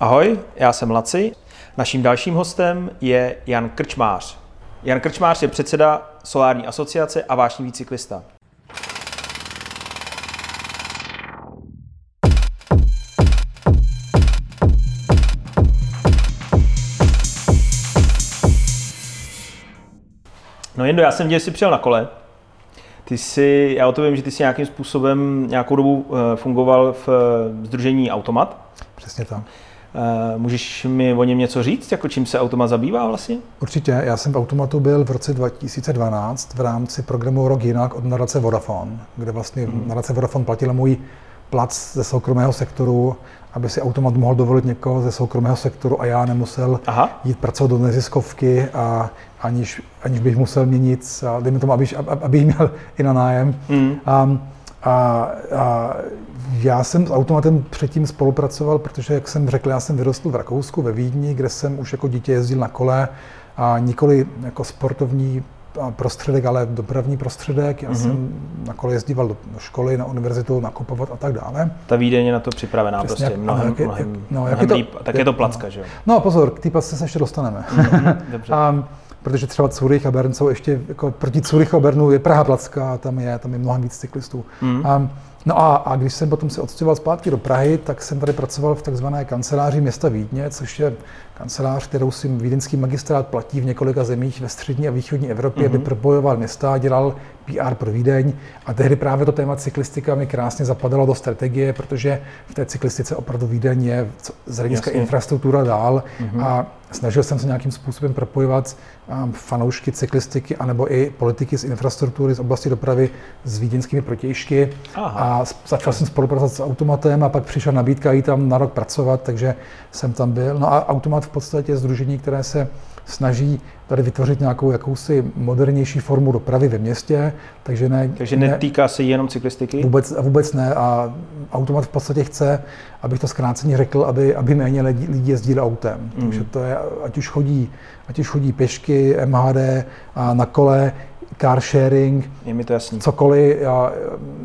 Ahoj, já jsem Laci. Naším dalším hostem je Jan Krčmář. Jan Krčmář je předseda Solární asociace a vášnivý cyklista. No jen já jsem děl, si přijel na kole. Ty jsi, já o to vím, že ty jsi nějakým způsobem nějakou dobu eh, fungoval v Združení Automat. Přesně tak. Eh, můžeš mi o něm něco říct, jako čím se Automat zabývá vlastně? Určitě. Já jsem v Automatu byl v roce 2012 v rámci programu Rok jinak od nadace Vodafone, kde vlastně hmm. nadace Vodafone platila můj plac ze soukromého sektoru, aby si automat mohl dovolit někoho ze soukromého sektoru a já nemusel Aha. jít pracovat do neziskovky a aniž, aniž bych musel měnit, a dejme tomu, abych, abych měl i na nájem. Mm. A, a, a já jsem s automatem předtím spolupracoval, protože, jak jsem řekl, já jsem vyrostl v Rakousku, ve Vídni, kde jsem už jako dítě jezdil na kole a nikoli jako sportovní prostředek, ale dopravní prostředek. Já mm-hmm. jsem na kole jezdíval do, školy, na univerzitu, nakupovat a tak dále. Ta Vídeň je na to připravená Přesně, prostě mnohem, jak, mnohem, jak, no, mnohem jak to, líp, tak je to placka, no. že jo? No pozor, k té placce se ještě dostaneme. Mm-hmm, dobře. a, protože třeba Zurich a Bern jsou ještě, jako proti Zurichu a Bernu je Praha placka a tam je, tam je mnohem víc cyklistů. Mm. A, No a, a když jsem potom se odstěhoval zpátky do Prahy, tak jsem tady pracoval v takzvané kanceláři města Vídně, což je kancelář, kterou si vídeňský magistrát platí v několika zemích ve střední a východní Evropě, mm-hmm. aby mhm. propojoval města, dělal PR pro Vídeň. A tehdy právě to téma cyklistika mi krásně zapadalo do strategie, protože v té cyklistice opravdu Vídeň je z hlediska infrastruktura dál. Mm-hmm. A snažil jsem se nějakým způsobem propojovat um, fanoušky cyklistiky anebo i politiky z infrastruktury, z oblasti dopravy s vídeňskými protějšky. A začal jsem spolupracovat s automatem a pak přišla nabídka jít tam na rok pracovat, takže jsem tam byl. No a automat v podstatě je združení, které se snaží tady vytvořit nějakou jakousi modernější formu dopravy ve městě, takže ne... Takže netýká ne, se jenom cyklistiky? Vůbec, vůbec ne a automat v podstatě chce, abych to zkráceně řekl, aby, aby méně lidí, lidí jezdili autem. Mm. Takže to je, ať už chodí, ať už chodí pěšky, MHD, a na kole, car sharing, je mi to jasný. cokoliv. A,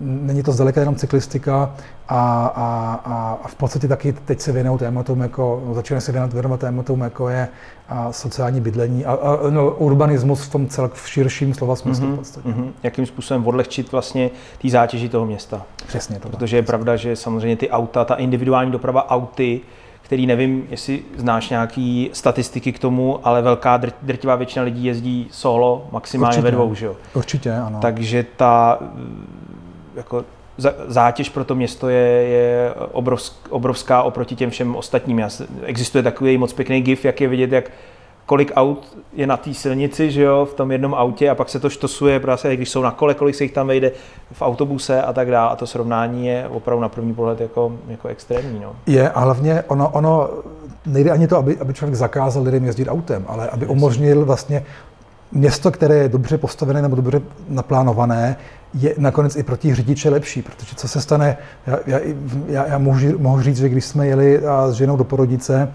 není to zdaleka jenom cyklistika a, a, a, v podstatě taky teď se věnují tématům, jako, no, začínají se věnovat, věnovat tématům, jako je a sociální bydlení a, a no, urbanismus v tom celk v širším slova smyslu mm-hmm, v podstatě. Mm-hmm. Jakým způsobem odlehčit vlastně té zátěži toho města. Přesně to. Protože je pravda, že samozřejmě ty auta, ta individuální doprava auty, který nevím, jestli znáš nějaký statistiky k tomu, ale velká drtivá většina lidí jezdí solo, maximálně Určitě. ve dvou, že jo? Určitě, ano. Takže ta jako zátěž pro to město je, je obrovská oproti těm všem ostatním. Existuje takový moc pěkný gif, jak je vidět, jak kolik aut je na té silnici, že jo, v tom jednom autě a pak se to štosuje, prostě, když jsou na kole, kolik se jich tam vejde v autobuse a tak dále. A to srovnání je opravdu na první pohled jako, jako extrémní. No. Je a hlavně ono, ono nejde ani to, aby, aby člověk zakázal lidem jezdit autem, ale aby umožnil vlastně město, které je dobře postavené nebo dobře naplánované, je nakonec i pro těch řidiče lepší, protože co se stane, já, já, já, já můžu, mohu říct, že když jsme jeli a s ženou do porodice,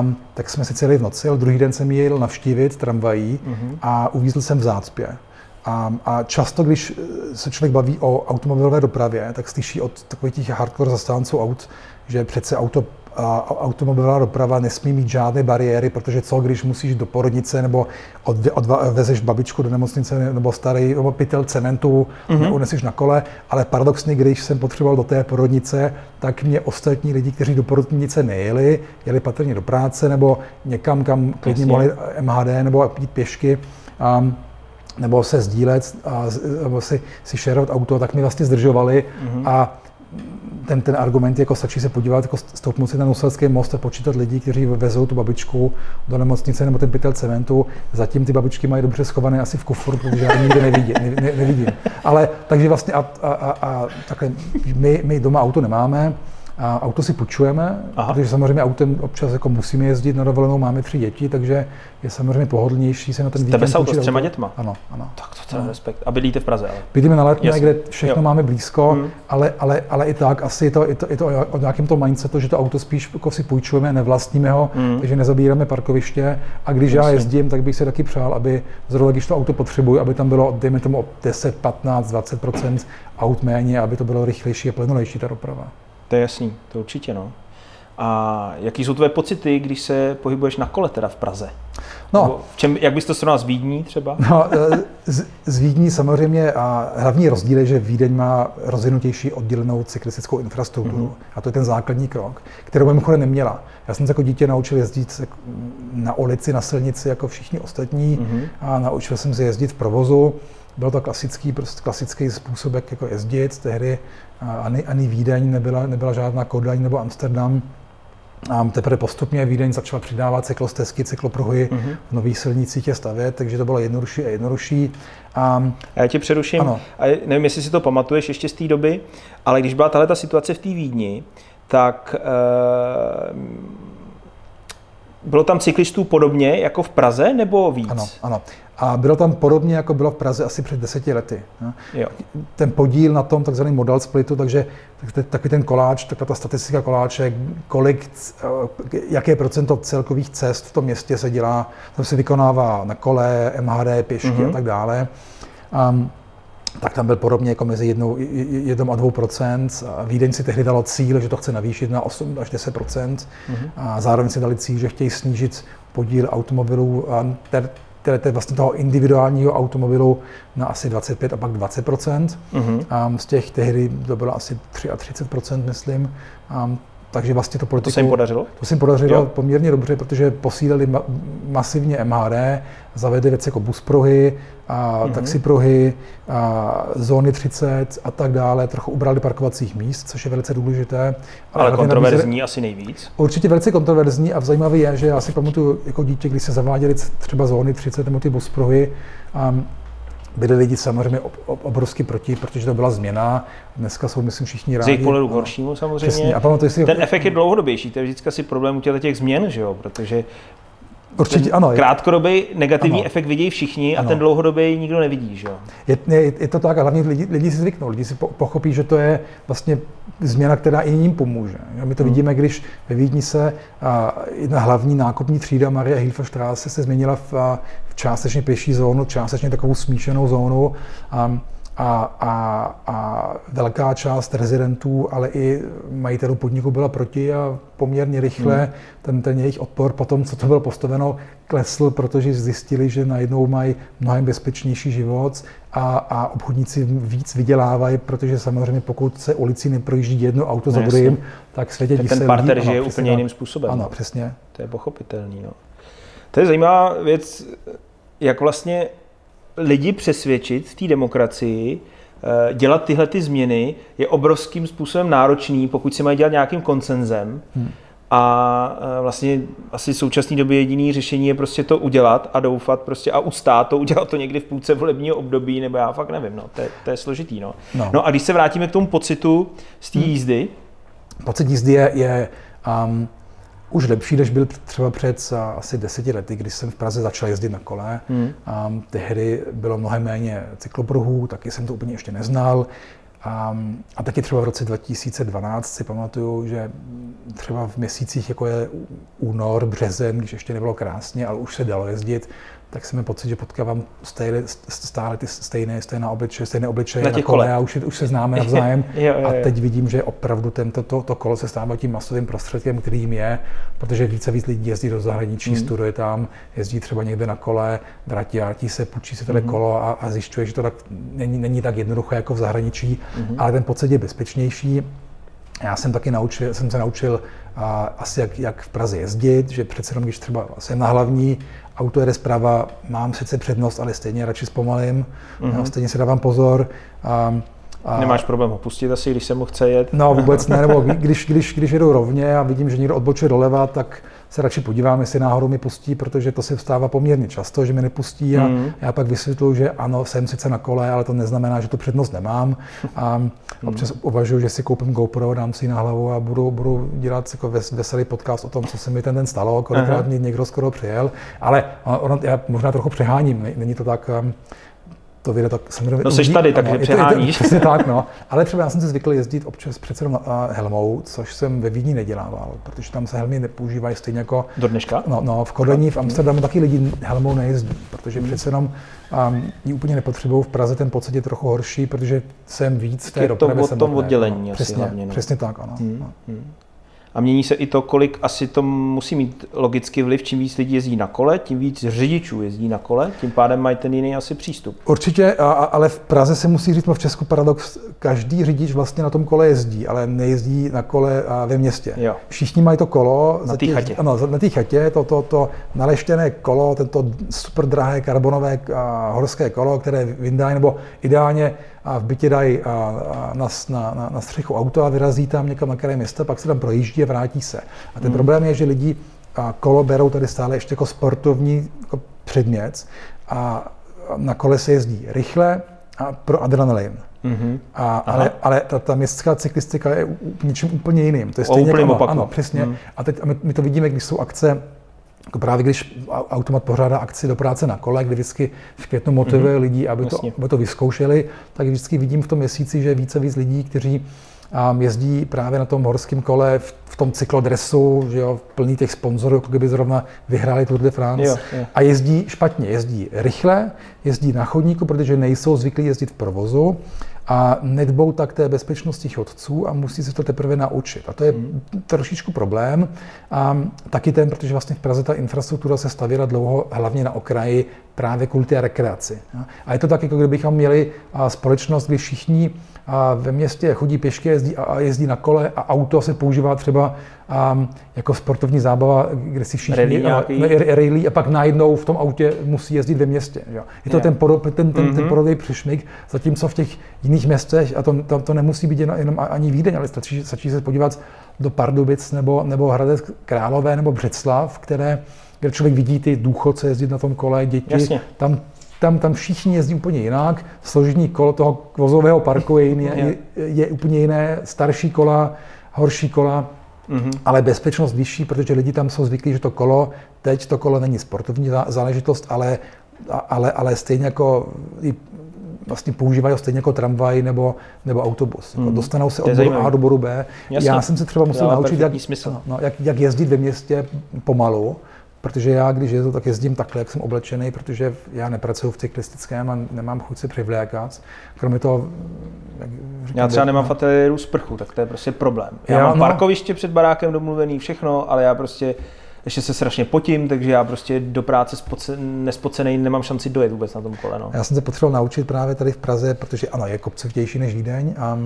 um, tak jsme si celý v noci, ale druhý den jsem jel navštívit tramvají mm-hmm. a uvízl jsem v zácpě. A, a často, když se člověk baví o automobilové dopravě, tak slyší od takových těch hardcore zastánců aut, že přece auto automobilová doprava nesmí mít žádné bariéry, protože co, když musíš do porodnice nebo odve, odvezeš babičku do nemocnice nebo starý nebo pytel cementu, mm-hmm. uneseš na kole, ale paradoxně, když jsem potřeboval do té porodnice, tak mě ostatní lidi, kteří do porodnice nejeli, jeli patrně do práce nebo někam, kam klidně mohli MHD nebo jít pěšky, um, nebo se sdílet, a, nebo si, si šerovat auto, tak mi vlastně zdržovali mm-hmm. a ten, ten argument, jako stačí se podívat, jako stoupnout si na Nuselský most a počítat lidí, kteří vezou tu babičku do nemocnice nebo ten pytel cementu. Zatím ty babičky mají dobře schované asi v kufru, protože já nikdy nevidím. Ne, ne, nevidím. Ale takže vlastně a, a, a, a takhle, my, my doma auto nemáme, a auto si půjčujeme, Aha. protože samozřejmě autem občas jako musíme jezdit na dovolenou, máme tři děti, takže je samozřejmě pohodlnější se na ten víkend Tebe auto s třema dětma? Ano, ano. Tak to je respekt. A bydlíte v Praze, ale? Bydlíme na Letné, kde všechno jo. máme blízko, hmm. ale, ale, ale, i tak asi je to, je to, je to o nějakém tom mindsetu, že to auto spíš jako si půjčujeme, nevlastníme ho, hmm. takže nezabíráme parkoviště a když Myslím. já jezdím, tak bych si taky přál, aby zrovna když to auto potřebuji, aby tam bylo, dejme tomu 10, 15, 20 aut méně, aby to bylo rychlejší a plynulejší ta doprava. To je jasný, to určitě no. A jaký jsou tvoje pocity, když se pohybuješ na kole teda v Praze? No, v čem, jak bys to srovnal s Vídní třeba? No, z, z Vídní samozřejmě a hlavní rozdíl je, že Vídeň má rozvinutější oddělenou cyklistickou infrastrukturu. Mm-hmm. A to je ten základní krok, kterou mimochodem neměla. Já jsem se jako dítě naučil jezdit na ulici, na silnici jako všichni ostatní mm-hmm. a naučil jsem se jezdit v provozu. Byl to klasický, prostě klasický způsob, jak jako jezdit. Tehdy ani, ani Vídeň nebyla, nebyla žádná Kodaň nebo Amsterdam. A teprve postupně Vídeň začala přidávat cyklostezky, cyklopruhy mm-hmm. v nových silnicích je stavět, takže to bylo jednodušší a jednodušší. A, já tě přeruším, ano. a nevím, jestli si to pamatuješ ještě z té doby, ale když byla tahle ta situace v té Vídni, tak e, bylo tam cyklistů podobně jako v Praze nebo víc? Ano, ano. A bylo tam podobně, jako bylo v Praze asi před deseti lety. Jo. Ten podíl na tom takzvaný model splitu, takže takový ten koláč, taková ta statistika koláče, kolik, eh, jaké procento celkových cest v tom městě se dělá, tam se vykonává na kole, MHD, pěšky mm-hmm. a tak dále. Um, tak tam byl podobně jako mezi jednou, jednou a dvou procent. Vídeň si tehdy dalo cíl, že to chce navýšit na 8 až 10 procent. Mm-hmm. A zároveň si dali cíl, že chtějí snížit podíl automobilů, které je vlastně toho individuálního automobilu na asi 25 a pak 20 mm-hmm. A z těch tehdy to bylo asi 33 myslím. A takže vlastně to politiku... To se jim podařilo? To se jim podařilo jo. poměrně dobře, protože posílili ma- masivně MHD, zavedli věci jako buspruhy, a mm-hmm. taxipruhy, a zóny 30 a tak dále, trochu ubrali parkovacích míst, což je velice důležité. Ale kontroverzní nabízeli... asi nejvíc? Určitě velice kontroverzní a zajímavé je, že já si pamatuju jako dítě, když se zaváděly třeba zóny 30 nebo ty buspruhy, um, byli lidi samozřejmě obrovsky proti, protože to byla změna. Dneska jsou, myslím, všichni rádi. Z jejich pohledu k horšímu samozřejmě. Přesně. A pamatuj si, Ten efekt je dlouhodobější, to je vždycky asi problém u těch změn, že jo? protože Určitě ten ano. Krátkodobý negativní ano. efekt vidějí všichni ano. a ten dlouhodobý nikdo nevidí, že jo? Je, je, je to tak a hlavně lidi, lidi si zvyknou, lidi si pochopí, že to je vlastně změna, která i jim pomůže. My to hmm. vidíme, když ve Vídni se a, jedna hlavní nákupní třída Maria Hilferstraße se změnila v, v částečně pěší zónu, částečně takovou smíšenou zónu. A, a, a, a velká část rezidentů, ale i majitelů podniku byla proti a poměrně rychle hmm. ten, ten jejich odpor po tom, co to bylo postaveno, klesl, protože zjistili, že najednou mají mnohem bezpečnější život a, a obchodníci víc vydělávají, protože samozřejmě pokud se ulicí neprojíždí jedno auto no, za druhým, tak světě ten, ten parter žije ano, úplně jiným způsobem. Ano, přesně. To je pochopitelný. No. To je zajímavá věc, jak vlastně lidi přesvědčit v té demokracii, eh, dělat tyhle ty změny je obrovským způsobem náročný, pokud si mají dělat nějakým koncenzem. Hmm. A eh, vlastně asi v současné době jediný řešení je prostě to udělat a doufat prostě a ustát to, udělat to někdy v půlce volebního období, nebo já fakt nevím, no, to je, to je složitý. No. No. no a když se vrátíme k tomu pocitu z té hmm. jízdy. Pocit jízdy je, je um, už lepší, než byl třeba před asi deseti lety, když jsem v Praze začal jezdit na kole. Hmm. A tehdy bylo mnohem méně cyklopruhů, taky jsem to úplně ještě neznal. A, a taky třeba v roce 2012 si pamatuju, že třeba v měsících, jako je únor, březen, když ještě nebylo krásně, ale už se dalo jezdit, tak jsem měl pocit, že potkávám stále, stále ty stejné, stejné obličeje, stejné obličeje na, na kole a už, už se známe navzájem. jo, jo, jo. A teď vidím, že opravdu tento, to, to kolo se stává tím masovým prostředkem, kterým je, protože více víc lidí jezdí do zahraničí, mm. studuje tam, jezdí třeba někde na kole, vrátí, vrátí se, půjčí se tady mm. kolo a, a zjišťuje, že to tak není, není tak jednoduché jako v zahraničí, mm. ale ten pocit je bezpečnější. Já jsem taky naučil, jsem se naučil a, asi jak, jak v Praze jezdit, že přece jenom, když třeba jsem na hlavní, auto jede zprava, mám sice přednost, ale stejně radši zpomalím, mm-hmm. stejně si dávám pozor. A, a... Nemáš problém ho pustit asi, když se mu chce jet? No vůbec ne, nebo když, když, když jedu rovně a vidím, že někdo odbočuje doleva, tak se radši podívám, jestli náhodou mi pustí, protože to se vstává poměrně často, že mi nepustí a mm. já pak vysvětluji, že ano, jsem sice na kole, ale to neznamená, že tu přednost nemám. A mm. občas uvažuji, že si koupím GoPro, dám si ji na hlavu a budu, budu dělat jako veselý podcast o tom, co se mi ten den stalo, kolikrát mě někdo skoro přijel, ale ono, já možná trochu přeháním, není to tak, um, to vyjde tak samozřejmě. No jsi tady, takže přeháníš. Přesně tak, no. Ale třeba já jsem si zvykl jezdit občas přece jenom helmou, což jsem ve Vídni nedělával, protože tam se helmy nepoužívají stejně jako... Do dneška? No, no v Kodani, v Amsterdamu taky lidi helmou nejezdí, protože hmm. přece jenom um, ji úplně nepotřebují. V Praze ten pocit je trochu horší, protože jsem víc v té dopravě. Je to o tom oddělení no. přesně, hlavně, no. přesně tak, ano. Hmm. No. Hmm. A mění se i to, kolik asi to musí mít logicky vliv. Čím víc lidí jezdí na kole, tím víc řidičů jezdí na kole, tím pádem mají ten jiný asi přístup. Určitě, a, ale v Praze se musí říct, no v Česku paradox, každý řidič vlastně na tom kole jezdí, ale nejezdí na kole ve městě. Jo. Všichni mají to kolo. Na té chatě. Ano, na té chatě, to, to, to naleštěné kolo, tento super drahé karbonové a, horské kolo, které vyndají, nebo ideálně a v bytě dají na, na, na, na střechu auto a vyrazí tam někam na kraje města, pak se tam projíždí a vrátí se. A ten hmm. problém je, že lidi kolo berou tady stále ještě jako sportovní jako předmět a na kole se jezdí rychle a pro adrenalin. Mm-hmm. A, ale ale ta, ta městská cyklistika je něčím úplně jiným. To je stejně jako, ano, přesně. Mm. A teď a my, my to vidíme, když jsou akce jako právě když automat pořádá akci do práce na kole, kdy vždycky v květnu motivuje mm-hmm. lidi, aby to, aby to vyzkoušeli, tak vždycky vidím v tom měsíci, že je více víc lidí, kteří um, jezdí právě na tom horském kole v, v tom cyklodresu, že jo, plný těch sponzorů, jako kdyby zrovna vyhráli Tour de France. Jo, jo. A jezdí špatně, jezdí rychle, jezdí na chodníku, protože nejsou zvyklí jezdit v provozu a nedbou tak té bezpečnosti chodců a musí se to teprve naučit. A to je hmm. trošičku problém. A taky ten, protože vlastně v Praze ta infrastruktura se stavěla dlouho hlavně na okraji právě kvůli té rekreaci. A je to tak, jako kdybychom měli společnost, kdy všichni a ve městě chodí pěšky jezdí, a jezdí na kole a auto se používá třeba um, jako sportovní zábava, kde si všichni rally a pak najednou v tom autě musí jezdit ve městě. Jo. Je to yeah. ten, podo, ten, ten, mm-hmm. ten mhm. podobný přišmik, zatímco v těch jiných městech, a to, to, to nemusí být jenom, jenom ani Vídeň, ale stačí, stačí se podívat do Pardubic nebo, nebo Hradec Králové nebo Břeclav, které kde člověk vidí ty důchodce jezdit na tom kole, děti, Jasně. tam tam, tam všichni jezdí úplně jinak. Složení kolo toho vozového parku je, jiný, je, je úplně jiné. Starší kola, horší kola, mm-hmm. ale bezpečnost vyšší, protože lidi tam jsou zvyklí, že to kolo, teď to kolo není sportovní záležitost, ale, ale, ale stejně jako vlastně používají ho stejně jako tramvaj nebo, nebo autobus. Mm. Dostanou se od bodu A do bodu B. Jasně. Já jsem se třeba musel naučit, jak, no, jak, jak jezdit ve městě pomalu, Protože já, když jedu, tak jezdím takhle, jak jsem oblečený, protože já nepracuji v cyklistickém a nemám chuť se přivlékat. Kromě toho, jak říkám, já třeba nemám v ateliéru sprchu, tak to je prostě problém. Já, já mám no. parkoviště před barákem domluvený, všechno, ale já prostě ještě se strašně potím, takže já prostě do práce nespocený nemám šanci dojet vůbec na tom kole. No. Já jsem se potřeboval naučit právě tady v Praze, protože ano, je kopcovitější než Vídeň, a,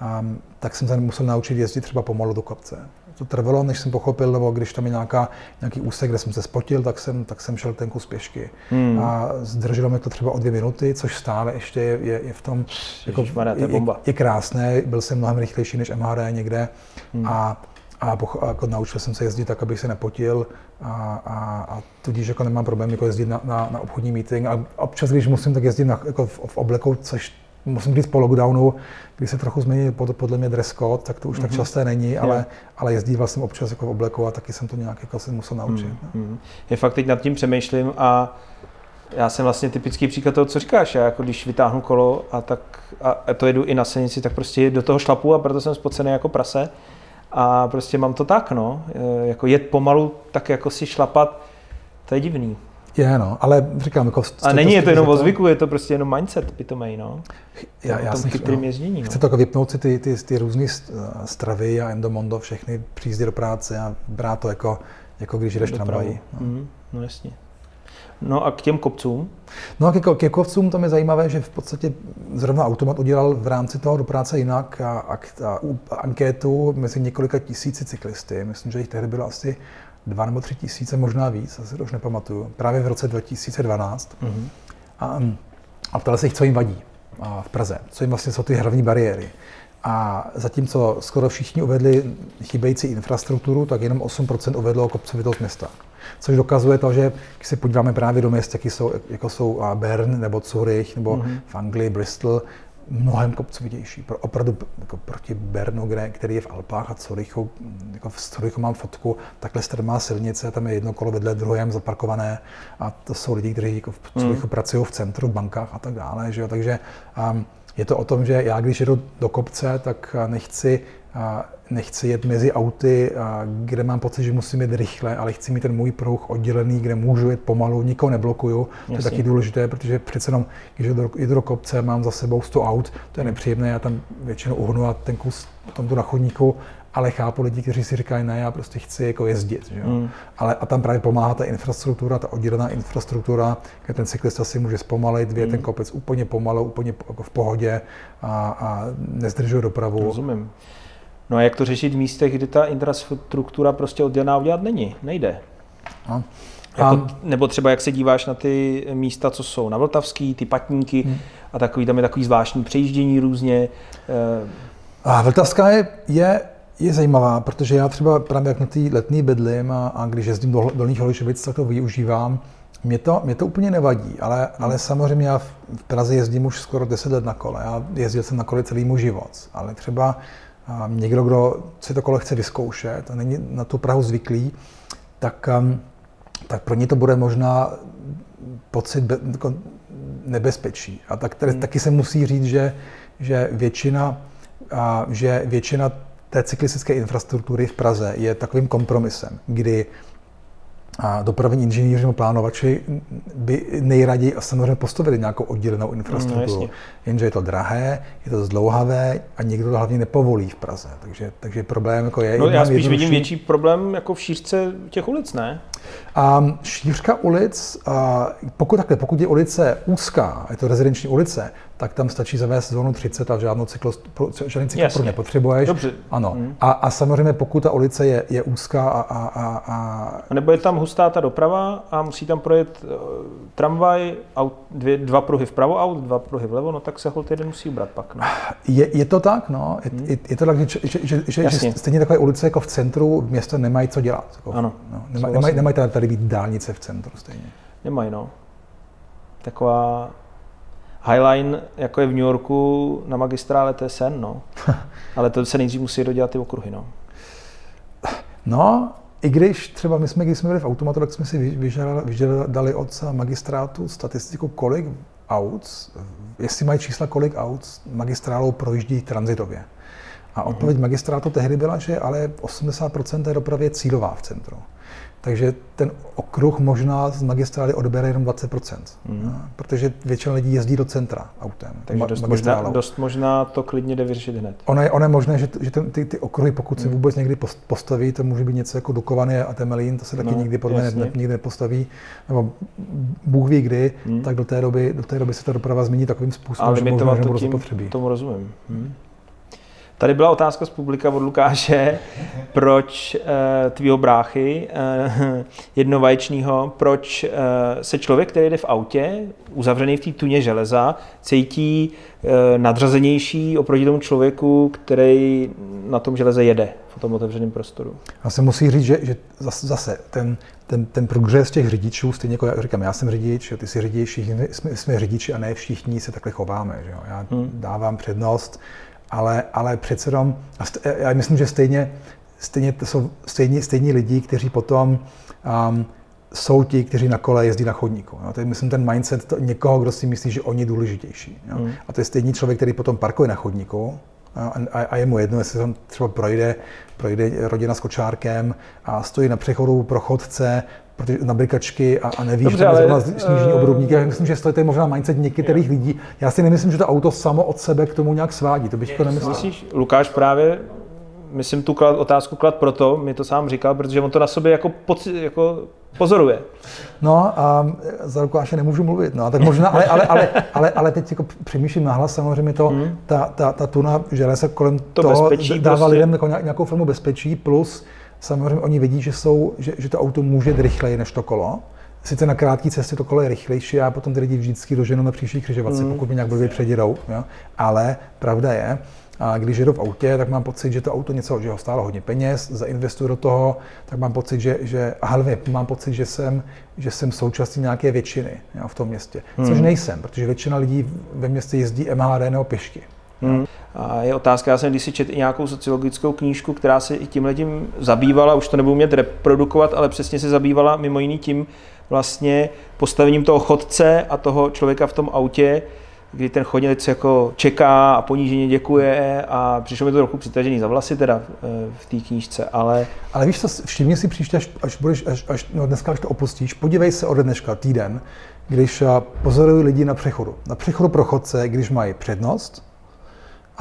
a, tak jsem se musel naučit jezdit třeba pomalu do kopce to trvalo, než jsem pochopil, nebo když tam je nějaká, nějaký úsek, kde jsem se spotil, tak jsem, tak jsem šel ten kus pěšky. Hmm. A zdrželo mi to třeba o dvě minuty, což stále ještě je, je, je v tom, jako, je, je, je, krásné, byl jsem mnohem rychlejší než MHD někde hmm. a a jako naučil jsem se jezdit tak, abych se nepotil a, a, a tudíž jako nemám problém jako jezdit na, na, na obchodní meeting a občas, když musím, tak jezdit na, jako v, v obleku, což musím říct po lockdownu, kdy se trochu změnil podle mě dress code, tak to už mm-hmm. tak mhm. časté není, ale, ale jezdíval jsem občas jako v obleku a taky jsem to nějak jako se musel naučit. Mm-hmm. Je fakt teď nad tím přemýšlím a já jsem vlastně typický příklad toho, co říkáš. Já jako když vytáhnu kolo a tak a to jedu i na silnici, tak prostě do toho šlapu a proto jsem spocený jako prase. A prostě mám to tak, no. E, jako jet pomalu, tak jako si šlapat, to je divný. Je, no, ale říkám, jako... A není je to jenom o zvyku, je to prostě jenom mindset pitomej, no. Já, já jsem chytrým no, ježdění, no. Chci to jako vypnout si ty, ty, ty různé stravy a endomondo, všechny příjezdy do práce a brát to jako, jako když jdeš tramvají. No. Mm, no jasně. No a k těm kopcům? No a ke, ke kopcům tam je zajímavé, že v podstatě zrovna Automat udělal v rámci toho do práce jinak a, a, a, a ankétu mezi několika tisíci cyklisty. Myslím, že jich tehdy bylo asi dva nebo tři tisíce, možná víc, asi to už nepamatuju, právě v roce 2012. Mm-hmm. A, a ptali se jich, co jim vadí a v Praze, co jim vlastně jsou ty hlavní bariéry. A zatímco skoro všichni uvedli chybějící infrastrukturu, tak jenom 8% uvedlo kopcovitost města. Což dokazuje to, že když se podíváme právě do měst, jaký jsou, jako jsou Bern nebo Zurich nebo mm-hmm. v Anglii Bristol, mnohem kopcovitější. Pro, opravdu jako proti Bernu, kde, který je v Alpách a Curychu, jako v Curychu mám fotku, takhle strmá silnice, tam je jedno kolo vedle druhém zaparkované a to jsou lidi, kteří jako v Curychu mm. pracují v centru, v bankách a tak dále. Že jo? Takže um, je to o tom, že já když jedu do kopce, tak nechci nechci jet mezi auty, kde mám pocit, že musím jet rychle, ale chci mít ten můj pruh oddělený, kde můžu jet pomalu, nikoho neblokuju. To je taky důležité, protože přece jenom, když jdu do kopce, mám za sebou 100 aut, to je nepříjemné, já tam většinou uhnu a ten kus tam tu na chodníku ale chápu lidi, kteří si říkají, ne, já prostě chci jako jezdit. Že jo? Mm. Ale a tam právě pomáhá ta infrastruktura, ta oddělená infrastruktura, kde ten cyklista si může zpomalit, vě mm. ten kopec úplně pomalu, úplně jako v pohodě a, a nezdržuje dopravu. Rozumím. No a jak to řešit v místech, kde ta infrastruktura prostě oddělená udělat není? Nejde. No. Jako, nebo třeba jak se díváš na ty místa, co jsou na Vltavský, ty patníky hmm. a takový, tam je takový zvláštní přejíždění různě. Eh. A Vltavská je, je, je zajímavá, protože já třeba právě jak na té letní bydlím a, a když jezdím do Dolních Holišovic, tak to využívám. Mě to, mě to úplně nevadí, ale, hmm. ale samozřejmě já v Praze jezdím už skoro 10 let na kole. Já jezdil jsem na kole celý můj život, ale třeba někdo, kdo si to kolo chce vyzkoušet a není na tu Prahu zvyklý, tak um, tak pro ně to bude možná pocit be, jako nebezpečí. A tak tady, hmm. taky se musí říct, že, že, většina, a, že většina té cyklistické infrastruktury v Praze je takovým kompromisem, kdy a dopravní inženýři nebo plánovači by nejraději samozřejmě postavili nějakou oddělenou infrastrukturu. No, Jenže je to drahé, je to zdlouhavé a nikdo to hlavně nepovolí v Praze. Takže, takže problém jako je. No, já spíš vidím větší problém jako v šířce těch ulic, ne? A šířka ulic, a pokud takhle, pokud je ulice úzká, je to rezidenční ulice, tak tam stačí zavést zónu 30 a žádnou cyklost, žádný cyklopruh nepotřebuješ. Dobře. Ano. Hmm. A, a, samozřejmě pokud ta ulice je, je úzká a, a, a, a... Nebo je tam hustá ta doprava a musí tam projet uh, tramvaj, aut, dvě, dva pruhy vpravo aut, dva pruhy vlevo, no tak se holt jeden musí ubrat pak. No. Je, je, to tak, no. Je, hmm. je, je to tak, že, že, že, že, že stejně takové ulice jako v centru města nemají co dělat. Jako, ano. No, nemají, nemají, nemají tady, tady být dálnice v centru stejně. Nemají, no. Taková Highline, jako je v New Yorku na magistrále, to je sen, no. Ale to se nejdřív musí dodělat ty okruhy, no. No, i když třeba my jsme, když jsme byli v automatu, tak jsme si vyžadali, vyžadali od magistrátu statistiku, kolik aut, jestli mají čísla, kolik aut magistrálou projíždí transitově. A odpověď uh-huh. magistrátu tehdy byla, že ale 80% té dopravy je cílová v centru. Takže ten okruh možná z magistrály odbere jenom 20%, mm. protože většina lidí jezdí do centra autem. Takže dost možná, dost možná to klidně jde vyřešit hned. Ono je, ono je možné, že, že ten, ty, ty okruhy, pokud mm. se hmm. vůbec někdy postaví, to může být něco jako Dukovaný a Temelín, to se taky no, nikdy podle mě ne, nikdy nepostaví, nebo Bůh ví kdy, mm. tak do té, doby, do té doby se ta doprava změní takovým způsobem, že možná, že to tím, zapotřebí. Tomu rozumím. Mm. Tady byla otázka z publika od Lukáše, proč uh, tvýho bráchy uh, jednovaječního, proč uh, se člověk, který jde v autě, uzavřený v té tuně železa, cítí uh, nadřazenější oproti tomu člověku, který na tom železe jede v tom otevřeném prostoru. Já se musí říct, že, že zase ten, ten, ten progres těch řidičů, stejně jako já říkám, já jsem řidič, ty jsi řidič, jsme, jsme řidiči a ne všichni se takhle chováme. Že jo? Já hmm. dávám přednost ale, ale přece jenom, já myslím, že stejně, stejně to jsou stejní, stejní lidi, kteří potom um, jsou ti, kteří na kole jezdí na chodníku. Jo. To je, myslím, ten mindset to, někoho, kdo si myslí, že oni je důležitější. Jo. Mm. A to je stejný člověk, který potom parkuje na chodníku a, a, a je mu jedno, jestli tam třeba projde, projde rodina s kočárkem a stojí na přechodu pro chodce, na brikačky a, a nevíš, Dobře, že je snížení uh, obrubník. Já myslím, že to je možná mindset některých jo. lidí. Já si nemyslím, že to auto samo od sebe k tomu nějak svádí. To bych to nemyslel. Myslíš, Lukáš právě myslím tu klad, otázku klad proto, mi to sám říkal, protože on to na sobě jako, poci, jako pozoruje. No a za Lukáše nemůžu mluvit, no, tak možná, ale, ale, ale, ale, ale teď jako přemýšlím nahlas, samozřejmě to, hmm. ta, ta, ta tuna se kolem to toho dává prostě. lidem jako nějakou formu bezpečí, plus Samozřejmě oni vidí, že, jsou, že, že to auto může jít rychleji než to kolo. Sice na krátké cestě to kolo je rychlejší a potom ty lidi vždycky doženou na příští křižovatce, mm. pokud mě nějak blbě předjedou. Jo? Ale pravda je, a když jedu v autě, tak mám pocit, že to auto něco, že ho stálo hodně peněz, zainvestuju do toho, tak mám pocit, že, že a hlavně mám pocit, že jsem, že jsem součástí nějaké většiny jo, v tom městě. Což hmm. nejsem, protože většina lidí ve městě jezdí MHD nebo pěšky. Hmm. A je otázka, já jsem když si četl i nějakou sociologickou knížku, která se i tím tím zabývala, už to nebudu mět reprodukovat, ale přesně se zabývala mimo jiný tím vlastně postavením toho chodce a toho člověka v tom autě, kdy ten chodněc jako čeká a poníženě děkuje a přišlo mi to trochu přitažený za vlasy teda eh, v té knížce, ale... Ale víš co, všimni si příště, až, až budeš, až, až no dneska, až to opustíš, podívej se ode dneška týden, když eh, pozorují lidi na přechodu. Na přechodu pro chodce, když mají přednost,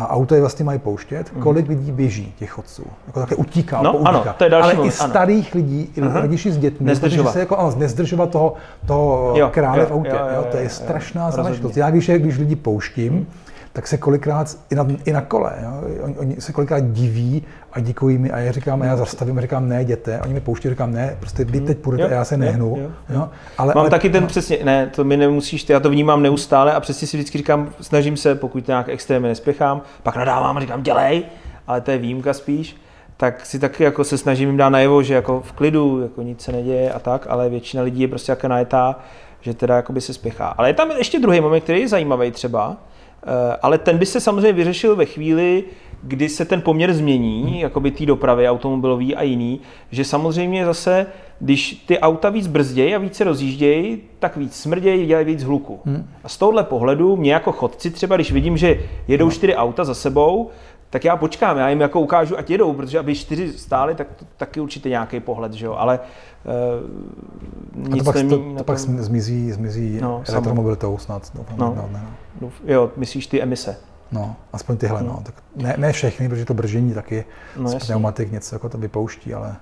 a auto je vlastně mají pouštět, kolik lidí běží těch chodců. Jako takhle utíká, No, poutíká. ano, to je další Ale moment, i ano. starých lidí, i Aha. rodiči s dětmi, Nezdržovat. protože se jako, ano, nezdržovat toho, toho Jo, krále jo, v autě. jo, Jo, jo, to je jo, strašná záležitost. Já když, je- když lidi pouštím, tak se kolikrát i na, i na kole, jo, oni, oni, se kolikrát diví a děkují mi a já říkám, a já zastavím a říkám, ne, jděte, oni mi pouští, říkám, ne, prostě vy teď půjdete, Jo, a já se jo, nehnu. jo, Jo, ale, Mám ale, taky ten no, přesně, ne, to mi nemusíš, já to vnímám neustále a přesně si vždycky říkám, snažím se, pokud nějak extrémně nespěchám, pak nadávám a říkám, dělej, ale to je výjimka spíš, tak si taky jako se snažím jim dát najevo, že jako v klidu, jako nic se neděje a tak, ale většina lidí je prostě jako najetá, že teda jakoby se spěchá. Ale je tam ještě druhý moment, který je zajímavý třeba, ale ten by se samozřejmě vyřešil ve chvíli, kdy se ten poměr změní, jakoby té dopravy automobilový a jiný, že samozřejmě zase, když ty auta víc brzdějí a více rozjíždějí, tak víc smrdějí, dělají víc hluku. A z tohohle pohledu mě jako chodci třeba, když vidím, že jedou čtyři auta za sebou, tak já počkám, já jim jako ukážu, ať jedou, protože aby čtyři stály, tak to taky určitě nějaký pohled, že jo, ale uh, a to nic pak, to, nemění to na pak tom. zmizí, zmizí No, no, elektromobilitou snad. Doufám, No. no. Ne, no. Douf- Jo, myslíš ty emise. No, aspoň tyhle, no. Tak ne, ne všechny, protože to bržení taky No, z pneumatik něco jako to vypouští, ale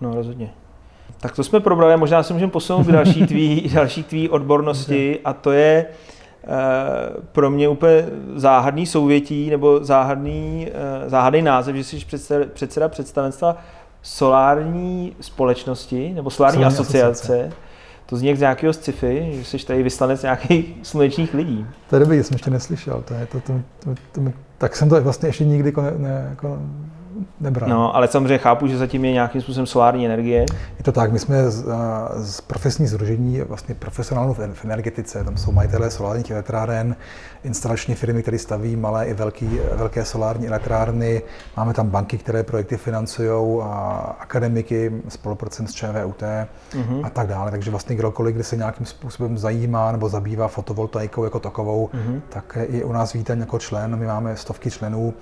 No, rozhodně. Tak to jsme probrali, možná se můžeme posunout k další tvý, další tvý odbornosti a to je eh, pro mě úplně záhadný souvětí nebo záhadný, eh, záhadný název, že jsi předseda, představenstva solární společnosti nebo solární Solární asociace. asociace. To zní jak z nějakého sci-fi, že jsi tady vyslanec nějakých slunečních lidí. to je dobrý, jsem ještě neslyšel. To je, to, to, to, to, tak jsem to vlastně ještě nikdy jako ne, ne, jako nebral. No, ale samozřejmě chápu, že zatím je nějakým způsobem solární energie. Je to tak, my jsme z, z profesní združení, vlastně profesionálů v, energetice, tam jsou majitelé solárních elektráren, instalační firmy, které staví malé i velký, velké solární elektrárny, máme tam banky, které projekty financují, a akademiky, spolupracujeme s ČVUT Mhm. a tak dále, takže vlastně kdokoliv, kdy se nějakým způsobem zajímá nebo zabývá fotovoltaikou jako takovou, Mhm. tak je u nás vítan jako člen, my máme stovky členů,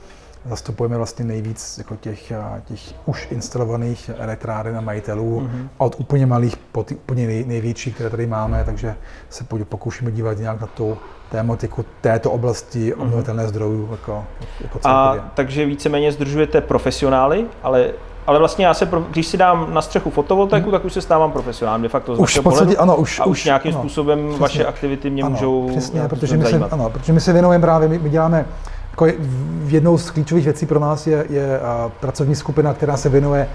zastupujeme vlastně nejvíc jako těch, a, těch už instalovaných elektráren a majitelů, Mhm. od úplně malých po ty úplně nej, největší, které tady máme, takže se pokoušíme dívat nějak na tu tématiku této oblasti obnovitelné zdrojů jako, jako celkově. A takže víceméně združujete profesionály, ale, ale vlastně já se, když si dám na střechu fotovoltaiku, tak už se stávám profesionálem de facto z. Už v podstatě ano, už, a už, nějakým ano, způsobem přesně. vaše aktivity mě ano, můžou přesně, nějakým protože my, se, zajímat. ano, protože my se věnujeme právě, my, my děláme, jako jednou z klíčových věcí pro nás je, je pracovní skupina, která se věnuje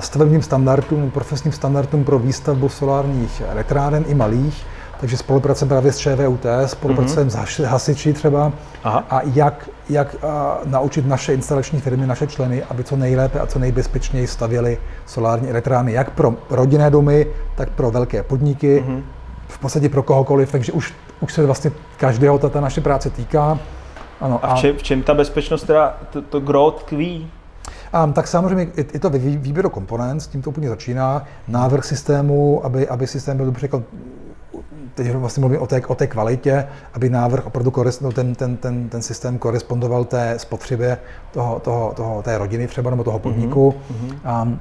stavebním standardům, profesním standardům pro výstavbu solárních elektráren i malých, takže spolupracujeme právě s ČVUT, spolupracujeme mm-hmm. s hasiči třeba Aha. a jak, jak a, naučit naše instalační firmy, naše členy, aby co nejlépe a co nejbezpečněji stavěli solární elektrárny, jak pro rodinné domy, tak pro velké podniky, Mhm. mm-hmm. v podstatě pro kohokoliv, takže už, už se vlastně každého ta, ta naše práce týká. Ano, A v čem, v čem ta bezpečnost, teda to, to gro tkví? A, tak samozřejmě i, i to výběru komponent, s tím to úplně začíná. Návrh systému, aby, aby systém byl dobře, teď vlastně mluvím o té, o té kvalitě, aby návrh opravdu no, ten, ten, ten, ten systém korespondoval té spotřebě toho, toho, toho, té rodiny třeba nebo toho podniku. Mm-hmm.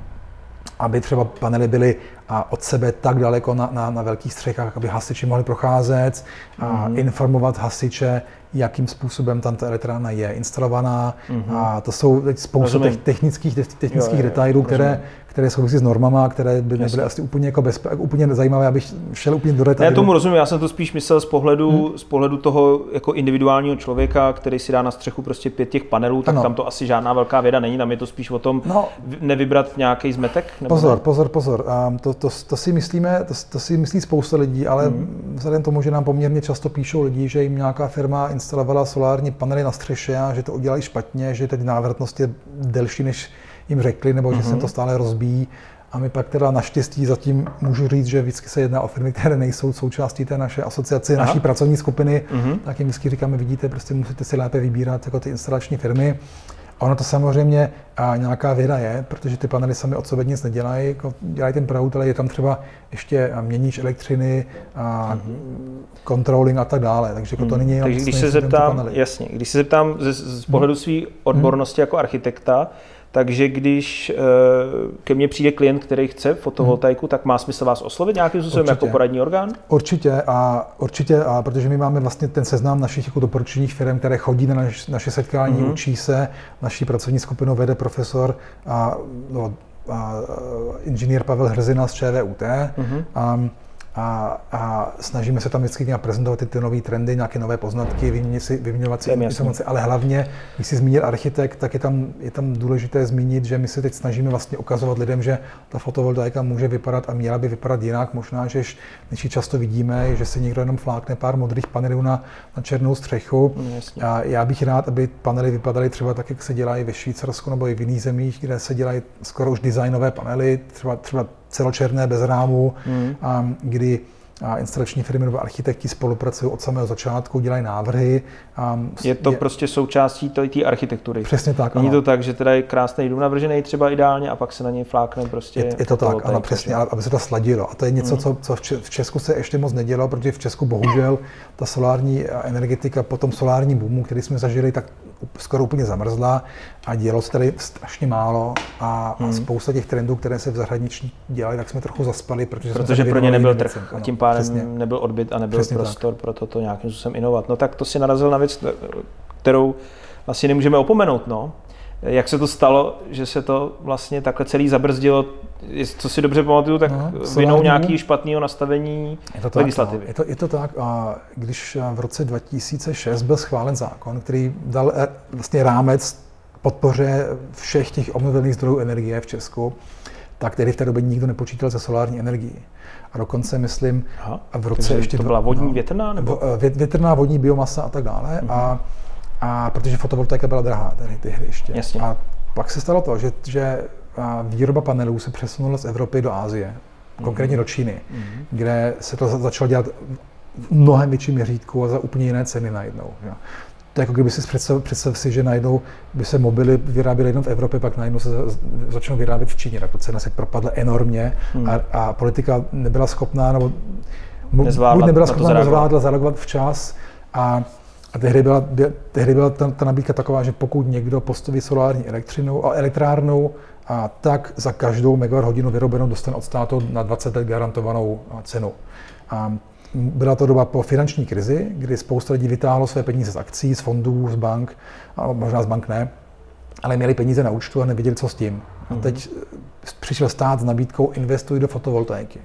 aby třeba panely byly a od sebe tak daleko na, na, na velkých střechách, aby hasiči mohli procházet a mm-hmm. informovat hasiče, jakým způsobem tam ta elektrárna je instalovaná. Mm-hmm. A to jsou teď spousta těch technických, technických Jo, jo, jo, detailů, které, rozumím. Které souvisí s normama, které by nebyly asi úplně, jako bezpe, úplně zajímavé, abych šel úplně do detailů. Ne, tomu rozumím, já jsem to spíš myslel z pohledu, Hmm. z pohledu toho jako individuálního člověka, který si dá na střechu prostě pět těch panelů, tak Ano. tam to asi žádná velká věda není, tam je to spíš o tom No. v- nevybrat nějaký zmetek? Nebo Pozor, ne? pozor, pozor. Um, to, to, to, si myslíme, to, to si myslí spousta lidí, ale mm. vzhledem tomu, že nám poměrně často píšou lidi, že jim nějaká firma instalovala solární panely na střeše a že to udělali špatně, že teď návratnost je delší, než jim řekli, nebo že se to stále rozbíjí. A my pak teda naštěstí zatím můžu říct, že vždycky se jedná o firmy, které nejsou součástí té naše asociace, Aha. naší pracovní skupiny, Mhm. tak jim vždycky říkáme, vidíte, prostě musíte si lépe vybírat jako ty instalační firmy. A ono to samozřejmě a nějaká věda je, protože ty panely sami od sebe nic nedělají, jako dělají ten proud, ale je tam třeba ještě měníč elektřiny, a controlling a tak dále. Takže jako to není jenom Mhm. Takže když se jenom zeptám. Mhm. jasně, když se zeptám z, z pohledu své odbornosti jako architekta, takže když eh, ke mně přijde klient, který chce fotovoltaiku, hmm. tak má smysl vás oslovit nějakým způsobem jako poradní orgán? Určitě a určitě, a protože my máme vlastně ten seznam našich jako doporučených firm, které chodí na naš, naše setkání, hmm. učí se, naší pracovní skupinu vede profesor a, no, a, a inženýr Pavel Hrzina z ČVUT. Hmm. A, a, a snažíme se tam vždycky nějak prezentovat ty, ty nové trendy, nějaké nové poznatky, vyměňovat si informace, ale hlavně, když si zmínil architekt, tak je tam, je tam důležité zmínit, že my se teď snažíme vlastně ukazovat lidem, že ta fotovoltaika může vypadat a měla by vypadat jinak. Možná, že než ji často vidíme, že se někdo jenom flákne pár modrých panelů na, na černou střechu. No, a já bych rád, aby panely vypadaly třeba tak, jak se dělají ve Švýcarsku nebo i v jiných zemích, kde se dělají skoro už designové panely, třeba, třeba celočerné bez rámu, mm. a kdy a instalační firmy nebo architekti spolupracují od samého začátku, dělají návrhy. A je to je, prostě součástí té architektury. Přesně tak. Není ano. to tak, že teda je krásný dům navržený třeba ideálně a pak se na něj flákne prostě. Je, je to tak, ano, přesně, ale aby se to sladilo. A to je něco, mm. co, co v Česku se ještě moc nedělo, protože v Česku bohužel ta solární energetika po tom solárním boomu, který jsme zažili, tak skoro úplně zamrzla a dělo se tady strašně málo a, hmm. a spousta těch trendů, které se v zahraničí dělaly, tak jsme trochu zaspali, protože, protože jsme pro ně nebyl trh a tím pádem přesně. nebyl odbyt a nebyl přesně prostor tak. pro toto nějakým způsobem inovat. No tak to si narazil na věc, kterou asi nemůžeme opomenout. No. Jak se to stalo, že se to vlastně takhle celý zabrzdilo? Co si dobře pamatuju, tak no, vinou nějaký špatného nastavení je to tak, legislativy. No. Je, to, je to tak. A když v roce 2006 byl schválen zákon, který dal eh, vlastně rámec podpoře všech těch obnovitelných zdrojů energie v Česku, tak tedy v té době nikdo nepočítal se solární energií. A dokonce, myslím, Aha, v roce ještě... To byla vodní, no, větrná? Nebo? Větrná, vodní, biomasa a tak dále. Mm-hmm. A a protože fotovoltaika byla drahá tady ty hry ještě. Jasně. A pak se stalo to, že, že výroba panelů se přesunula z Evropy do mm-hmm. konkrétně do Číny, mm-hmm. kde se to začalo dělat v mnohem větším měřítku a za úplně jiné ceny najednou. Jo. To je jako kdyby si představ, představ si, že najednou by se mobily vyráběly jenom v Evropě, pak najednou se začnou vyrábět v Číně. Tak to cena se propadla enormně mm. a, a politika nebyla schopná, nebo nezvládla, buď nebyla schopná, nezvládla zareagovat včas a a tehdy byla, tehdy byla ta, ta nabídka taková, že pokud někdo postaví solární elektřinu a elektrárnu, a tak za každou megawatt hodinu vyrobenou dostane od státu na 20 let garantovanou cenu. A byla to doba po finanční krizi, kdy spousta lidí vytáhlo své peníze z akcí, z fondů, z bank, a možná z bank ne, ale měli peníze na účtu a nevěděli, co s tím. A mhm. teď přišel stát s nabídkou investuj do fotovoltaiky.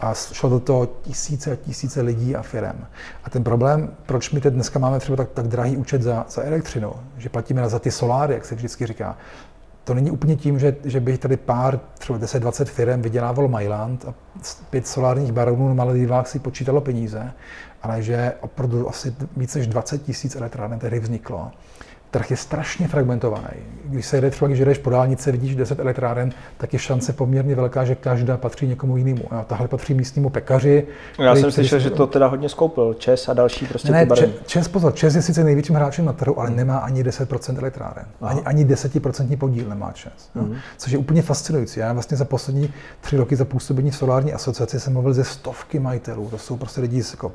A šlo do toho tisíce a tisíce lidí a firm. A ten problém, proč my teď dneska máme třeba tak, tak drahý účet za, za elektřinu, že platíme za ty soláry, jak se vždycky říká, to není úplně tím, že, že by tady pár, třeba 10-20 firm vydělávalo Mailand a pět solárních baronů na Maledivách si počítalo peníze, ale že opravdu asi více než 20 tisíc elektráren tehdy vzniklo trh je strašně fragmentovaný. Když se jde třeba, když jdeš po dálnici, vidíš 10 elektráren, tak je šance poměrně velká, že každá patří někomu jinému. A tahle patří místnímu pekaři. Já jsem slyšel, že to teda hodně skoupil. Čes a další prostě ne, ty Čes, pozor, Čes je sice největším hráčem na trhu, ale nemá ani 10% elektráren. Ani, ani 10% podíl nemá Čes. No. Mm-hmm. Což je úplně fascinující. Já vlastně za poslední tři roky za působení v solární asociaci jsem mluvil ze stovky majitelů. To jsou prostě lidi jako,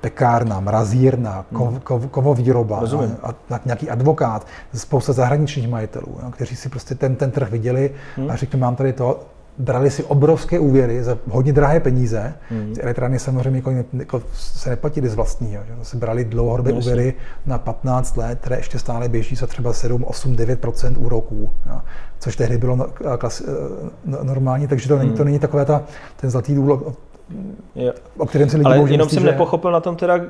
pekárna, mrazírna, kov, hmm. kov, kovovýroba, no, a, a nějaký advokát, spousta zahraničních majitelů, no, kteří si prostě ten, ten trh viděli hmm. a řekli, mám tady to, brali si obrovské úvěry za hodně drahé peníze. Hmm. Ty elektrárny samozřejmě jako, jako se neplatily z vlastního, že? se brali dlouhodobé úvěry na 15 let, které ještě stále běží za třeba 7, 8, 9 úroků, jo? což tehdy bylo no, klas, no, normální, takže to, hmm. není, to není takové ta, ten zlatý důl, jo. o kterém si lidi Ale jenom myslí, jsem že... nepochopil na tom teda, eh,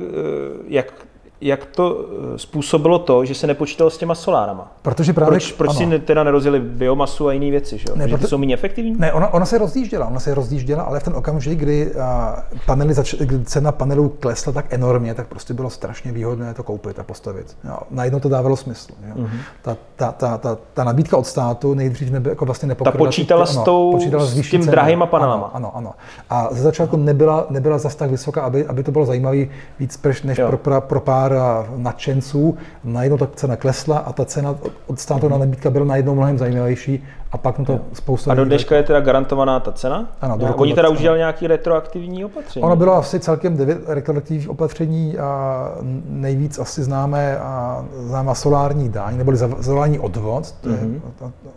jak jak to eh, způsobilo to, že se nepočítalo s těma solárama? Protože právě, proč, proč si teda nerozjeli biomasu a jiné věci? Že? Ne, protože, jsou méně efektivní? Ne, ona, ona, se rozjížděla, ona se rozjížděla, ale v ten okamžik, kdy, a, panely zač, kdy cena panelů klesla tak enormně, tak prostě bylo strašně výhodné to koupit a postavit. Jo. Najednou to dávalo smysl. Jo. Mm-hmm. Ta, ta, ta, ta, ta, nabídka od státu nejdřív neby, jako vlastně nepokryla. Ta počítala ty, s, tou, počítala s, s tím ceny. drahýma panelama. Ano, ano, ano. A ze začátku nebyla, nebyla zas tak vysoká, aby, aby to bylo zajímavé víc než pro, pro, pro pár armáda nadšenců, najednou ta cena klesla a ta cena od státu na nabídka byla najednou mnohem zajímavější a pak na to spousta A do dneška je teda garantovaná ta cena? Ano, do No, roku Oni teda 20. už dělali nějaký retroaktivní opatření. Ono bylo asi celkem devět retroaktivních opatření a nejvíc asi známé a známá solární daň, neboli za- solární odvod. To je, Mhm. to, to,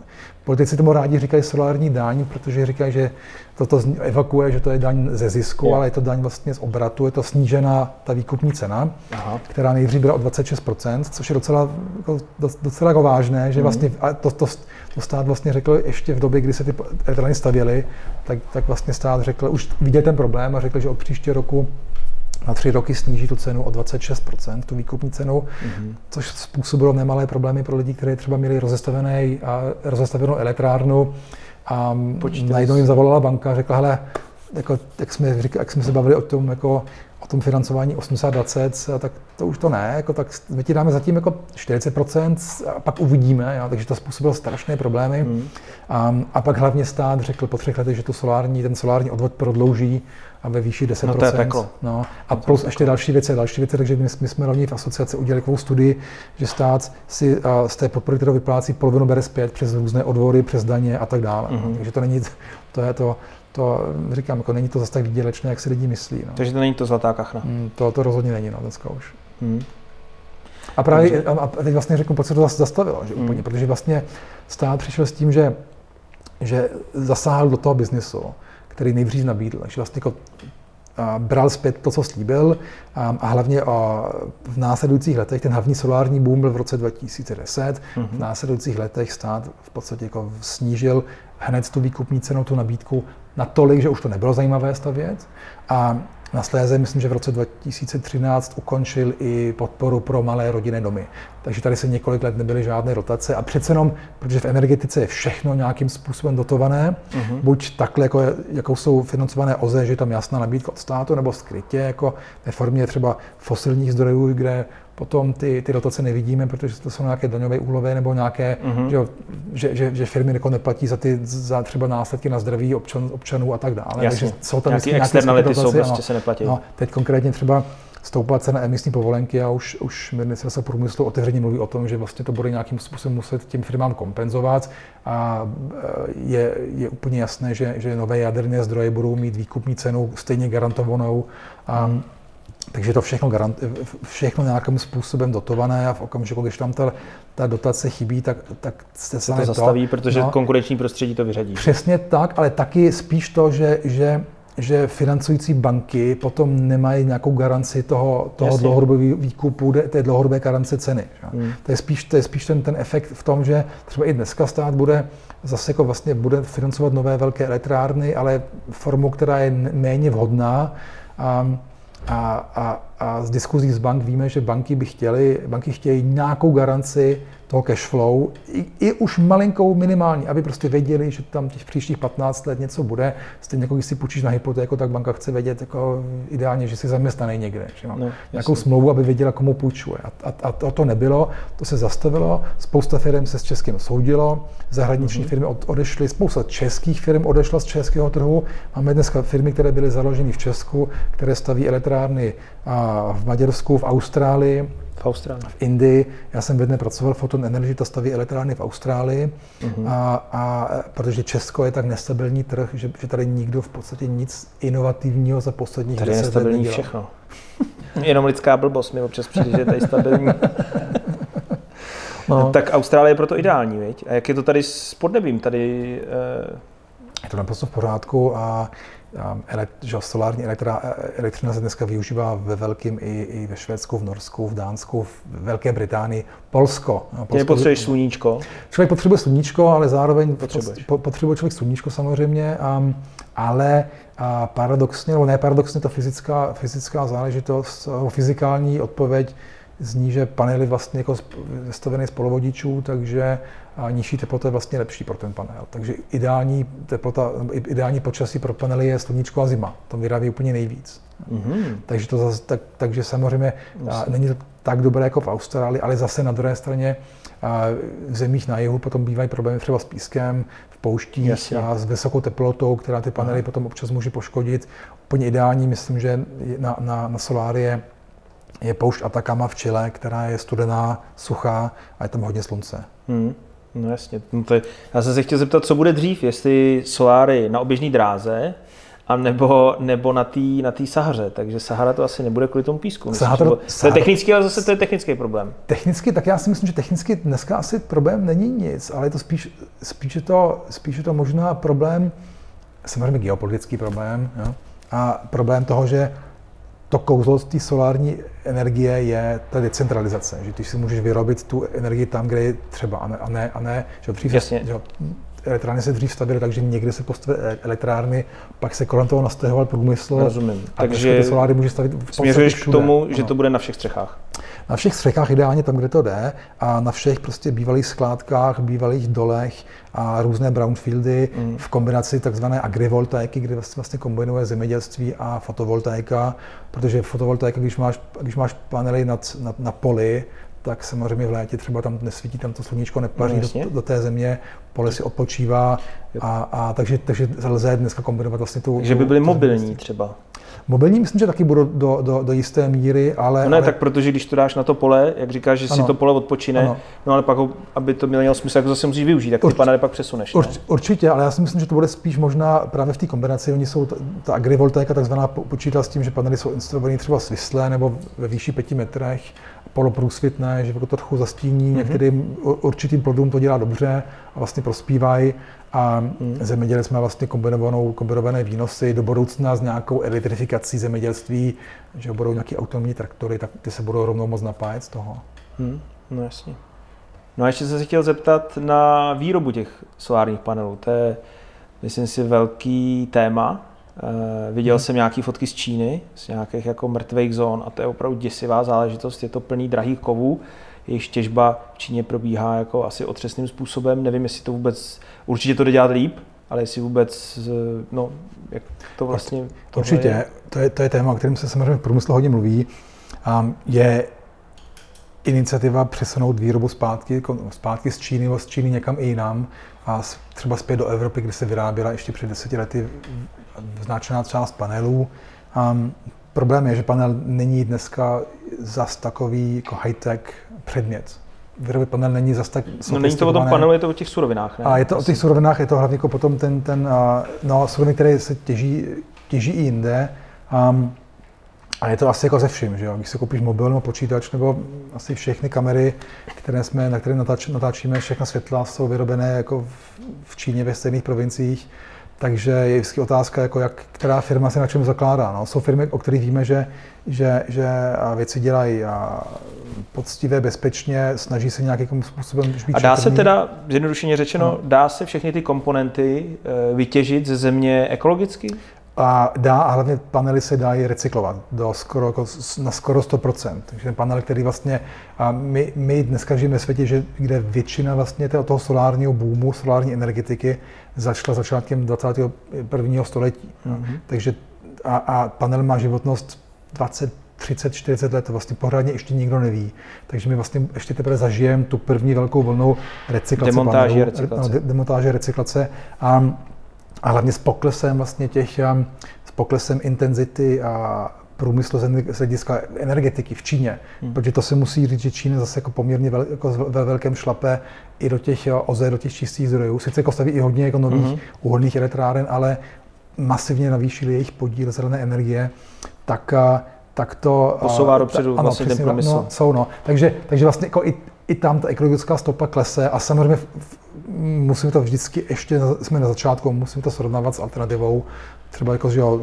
politici tomu rádi říkají solární daň, protože říkají, že toto evakuje, že to je daň ze zisku, Jo. ale je to daň vlastně z obratu, je to snížená ta výkupní cena, Aha. která nejdřív byla o 26%, což je docela, jako, doc- docela jako vážné, že Mhm. vlastně to, to, to stát vlastně řekl ještě v době, kdy se ty elektrárny stavěly, tak, tak vlastně stát řekl, už viděl ten problém a řekl, že od příštího roku na tři roky sníží tu cenu o 26%, tu výkupní cenu, Mhm. což způsobilo nemalé problémy pro lidi, kteří třeba měli rozestavený, a rozestavenou elektrárnu a Počítali najednou jim zavolala banka a řekla, hele, jako, jak, jsme, jak jsme se bavili o tom, jako, o tom financování 80-20, a tak to už to ne, jako, tak my ti dáme zatím jako 40% a pak uvidíme, jo, takže to způsobilo strašné problémy. Mhm. A, a pak hlavně stát řekl po třech letech, že tu solární, ten solární odvod prodlouží a ve výši 10%. No to je peklo. No, a plus ještě další věci, další věci, takže my, my jsme rovně v asociaci udělali takovou studii, že stát si a, z té podpory, kterou vyplácí, polovinu bere zpět přes různé odvody, přes daně a tak dále. Mhm. Takže to není, to je to, to říkám, jako není to zase tak výdělečné, jak si lidi myslí. No. Takže to není to zlatá kachna. Mm, To, to rozhodně není, no, dneska už. Mhm. A právě Takže- a, a teď vlastně řeknu, proč se to zase zastavilo, že Mm. úplně, protože vlastně stát přišel s tím, že, že zasáhl do toho biznisu, který nejdřív nabídl, takže vlastně jako a bral zpět to, co slíbil a, a hlavně a v následujících letech, ten hlavní solární boom byl v roce 2010, Mhm. v následujících letech stát v podstatě jako snížil hned tu výkupní cenu, tu nabídku natolik, že už to nebylo zajímavé stavět a Nasléze, myslím, že v roce 2013 ukončil i podporu pro malé rodinné domy. Takže tady se několik let nebyly žádné rotace a přece jenom, protože v energetice je všechno nějakým způsobem dotované, Mhm. buď takhle, jako, jako jsou financované OZE, že je tam jasná nabídka od státu, nebo skrytě, jako ve formě třeba fosilních zdrojů, kde potom ty, ty dotace nevidíme, protože to jsou nějaké daňové úlovy nebo nějaké, Mhm. že, že, že, že, firmy jako neplatí za ty za třeba následky na zdraví občan, občanů a tak dále. Jasně. Takže jsou tam vždycky externality dotace, jsou, prostě ano. se neplatí. No, teď konkrétně třeba stoupla cena emisní povolenky a už, už ministerstvo průmyslu otevřeně mluví o tom, že vlastně to bude nějakým způsobem muset těm firmám kompenzovat a e, je, je úplně jasné, že, že nové jaderné zdroje budou mít výkupní cenu stejně garantovanou. A, takže to všechno, garant, všechno nějakým způsobem dotované a v okamžiku, když tam ta, ta dotace chybí, tak, tak se Se to zastaví, protože no. konkurenční prostředí to vyřadí. Přesně tak, ale taky spíš to, že, že, že financující banky potom nemají nějakou garanci toho, toho dlouhodobého výkupu, té dlouhodobé garance ceny. že? Hmm. To je spíš, to je spíš ten, ten efekt v tom, že třeba i dneska stát bude zase jako vlastně bude financovat nové velké elektrárny, ale formou, která je méně vhodná. A, a, a, a z diskuzí z bank víme, že banky by chtěly, banky chtějí nějakou garanci toho cash flow, i, i už malinkou minimální, aby prostě věděli, že tam těch příštích 15 let něco bude. Stejně jako když si půjčíš na hypotéku, tak banka chce vědět jako ideálně, že jsi zaměstnaný někde. Že no? No, Nějakou jasně. smlouvu, aby věděla, komu půjčuje. A, a, a to, to nebylo, to se zastavilo, spousta firm se s Českým soudilo, zahraniční mm-hmm. firmy od, odešly, spousta českých firm odešla z českého trhu. Máme dneska firmy, které byly založeny v Česku, které staví elektrárny v Maďarsku, v Austrálii, V Austrálii. v Indii. Já jsem v jedné pracoval, Photon Energy, ta staví elektrárny v Austrálii, Mhm. a, a protože Česko je tak nestabilní trh, že, že tady nikdo v podstatě nic inovativního za posledních Tady je 10 let nestabilní nedělal. všechno. Jenom lidská blbost mi občas přijde, že je tady stabilní. No. Tak Austrálie je proto ideální, viď? A jak je to tady s podnebím? Tady eh, Je to naprosto v pořádku a, že solární elektra, elektřina se dneska využívá ve velkým i, i ve Švédsku, v Norsku, v Dánsku, v Velké Británii, Polsko. No, ty nepotřebuješ sluníčko. Člověk potřebuje sluníčko, ale zároveň Potřebuješ. po- potřebuje člověk sluníčko samozřejmě, um, ale a paradoxně, nebo ne paradoxně, to fyzická, fyzická záležitost, fyzikální odpověď zní, že panely vlastně jako vystavené z polovodičů, takže a nižší teplota je vlastně lepší pro ten panel. Takže ideální teplota, ideální počasí pro panely je sluníčko a zima. To vyrábí úplně nejvíc. Mhm. Takže, to zase, tak, takže samozřejmě a, není to tak dobré jako v Austrálii, ale zase na druhé straně a, v zemích na jihu potom bývají problémy třeba s pískem, v pouštích Jasně. a s vysokou teplotou, která ty panely potom občas může poškodit. Úplně ideální, myslím, že na, na, na soláry je poušť Atacama v Chile, která je studená, suchá a je tam hodně slunce. Hmm. No jasně. No to je, já jsem se chtěl zeptat, co bude dřív, jestli soláry na oběžné dráze, a nebo, nebo na té na tý Sahaře, takže Sahara to asi nebude kvůli tomu písku. Myslím, Sahara, to, to je technický, ale zase to je technický problém. Technicky, tak já si myslím, že technicky dneska asi problém není nic, ale je to spíš, spíš, je to, spíš je to možná problém, samozřejmě geopolitický problém, jo? a problém toho, že to kouzlo té solární energie je ta decentralizace, že ty si můžeš vyrobit tu energii tam, kde je třeba, a ne, a ne, a ne že dřív, Jasně. Že, elektrárny se dřív stavěly takže někde se postavily elektrárny, pak se kolem toho nastahoval průmysl. Rozumím. A takže ty soláry může stavit v Směřuješ k tomu, že to bude na všech střechách? Na všech střechách ideálně tam, kde to jde a na všech prostě bývalých skládkách, bývalých dolech a různé brownfieldy mm. v kombinaci takzvané agrivoltaiky, kde vlastně, vlastně kombinuje zemědělství a fotovoltaika, protože fotovoltaika, když máš, když máš panely nad, nad, na poli, tak samozřejmě v létě třeba tam nesvítí, tam to sluníčko nepaří no, do, do té země, pole si odpočívá a, a takže, takže lze dneska kombinovat vlastně tu... Že by byly mobilní třeba. Mobilní myslím, že taky budou do, do, do jisté míry, ale... No ne, ale... tak protože když to dáš na to pole, jak říkáš, že ano. si to pole odpočine, ano. no ale pak, aby to mělo smysl, jak to zase musíš využít, tak ty Urč, panely pak přesuneš. Urč, určitě, ale já si myslím, že to bude spíš možná právě v té kombinaci. Oni jsou, ta, ta agrivoltaika takzvaná počítá s tím, že panely jsou instalované třeba svislé nebo ve výši 5 metrech, poloprůsvitné, že to trochu zastíní, mm-hmm. některým určitým plodům to dělá dobře a vlastně prospívají a mm. zemědělci jsme vlastně kombinovanou, kombinované výnosy do budoucna s nějakou elektrifikací zemědělství, že budou nějaké autonomní traktory, tak ty se budou rovnou moc napájet z toho. Mm. No jasně. No a ještě jsem se chtěl zeptat na výrobu těch solárních panelů. To je, myslím si, velký téma. E, viděl jsem nějaké fotky z Číny, z nějakých jako mrtvých zón a to je opravdu děsivá záležitost. Je to plný drahých kovů jejich těžba v Číně probíhá jako asi otřesným způsobem. Nevím, jestli to vůbec, určitě to jde dělat líp, ale jestli vůbec, no, jak to vlastně... Určitě, je. To, je, to je téma, o kterém se samozřejmě v průmyslu hodně mluví. Um, je iniciativa přesunout výrobu zpátky, zpátky z Číny nebo z Číny někam i jinam a třeba zpět do Evropy, kde se vyráběla ještě před deseti lety značná část panelů. Um, problém je, že panel není dneska zas takový jako high-tech předmět. Výrobě panel není zas tak No není to o tom panelu, je to o těch surovinách, ne? A je to o těch surovinách, je to hlavně jako potom ten, ten no, suroviny, které se těží, těží i jinde. Um, a je to asi jako ze vším, že jo? Když si koupíš mobil nebo počítač, nebo asi všechny kamery, které jsme, na které natáč, natáčíme, všechna světla jsou vyrobené jako v, v Číně, ve stejných provinciích. Takže je vždycky otázka, jako jak, která firma se na čem zakládá. No. Jsou firmy, o kterých víme, že, že, že věci dělají a poctivě, bezpečně, snaží se nějakým způsobem být A dá se teda, zjednodušeně řečeno, no. dá se všechny ty komponenty eh, vytěžit ze země ekologicky? A dá, a hlavně panely se dají recyklovat do skoro, jako na skoro 100%. Takže ten panel, který vlastně, a my, my dneska žijeme ve světě, že, kde většina vlastně toho solárního boomu, solární energetiky začala začátkem 21. století. Mm-hmm. Takže a, a panel má životnost 20, 30, 40 let, to vlastně pořádně ještě nikdo neví. Takže my vlastně ještě teprve zažijeme tu první velkou vlnu recyklace demontáže, panelů, recyklace. No, demontáže, recyklace. A a hlavně s poklesem vlastně těch, s poklesem intenzity a průmyslu z hlediska energetiky v Číně, hmm. protože to se musí říct, že Čína zase jako poměrně vel, jako ve velkém šlape i do těch OZE, do těch čistých zdrojů. Sice jako staví i hodně jako nových hmm. uholných elektráren, ale masivně navýšili jejich podíl zelené energie, tak, tak to... Posouvá dopředu ano, vlastně ten průmysl. No, jsou, no. Takže, takže vlastně jako i, i tam ta ekologická stopa klese a samozřejmě v, v, musíme to vždycky, ještě jsme na začátku, musíme to srovnávat s alternativou, třeba jako, že jo,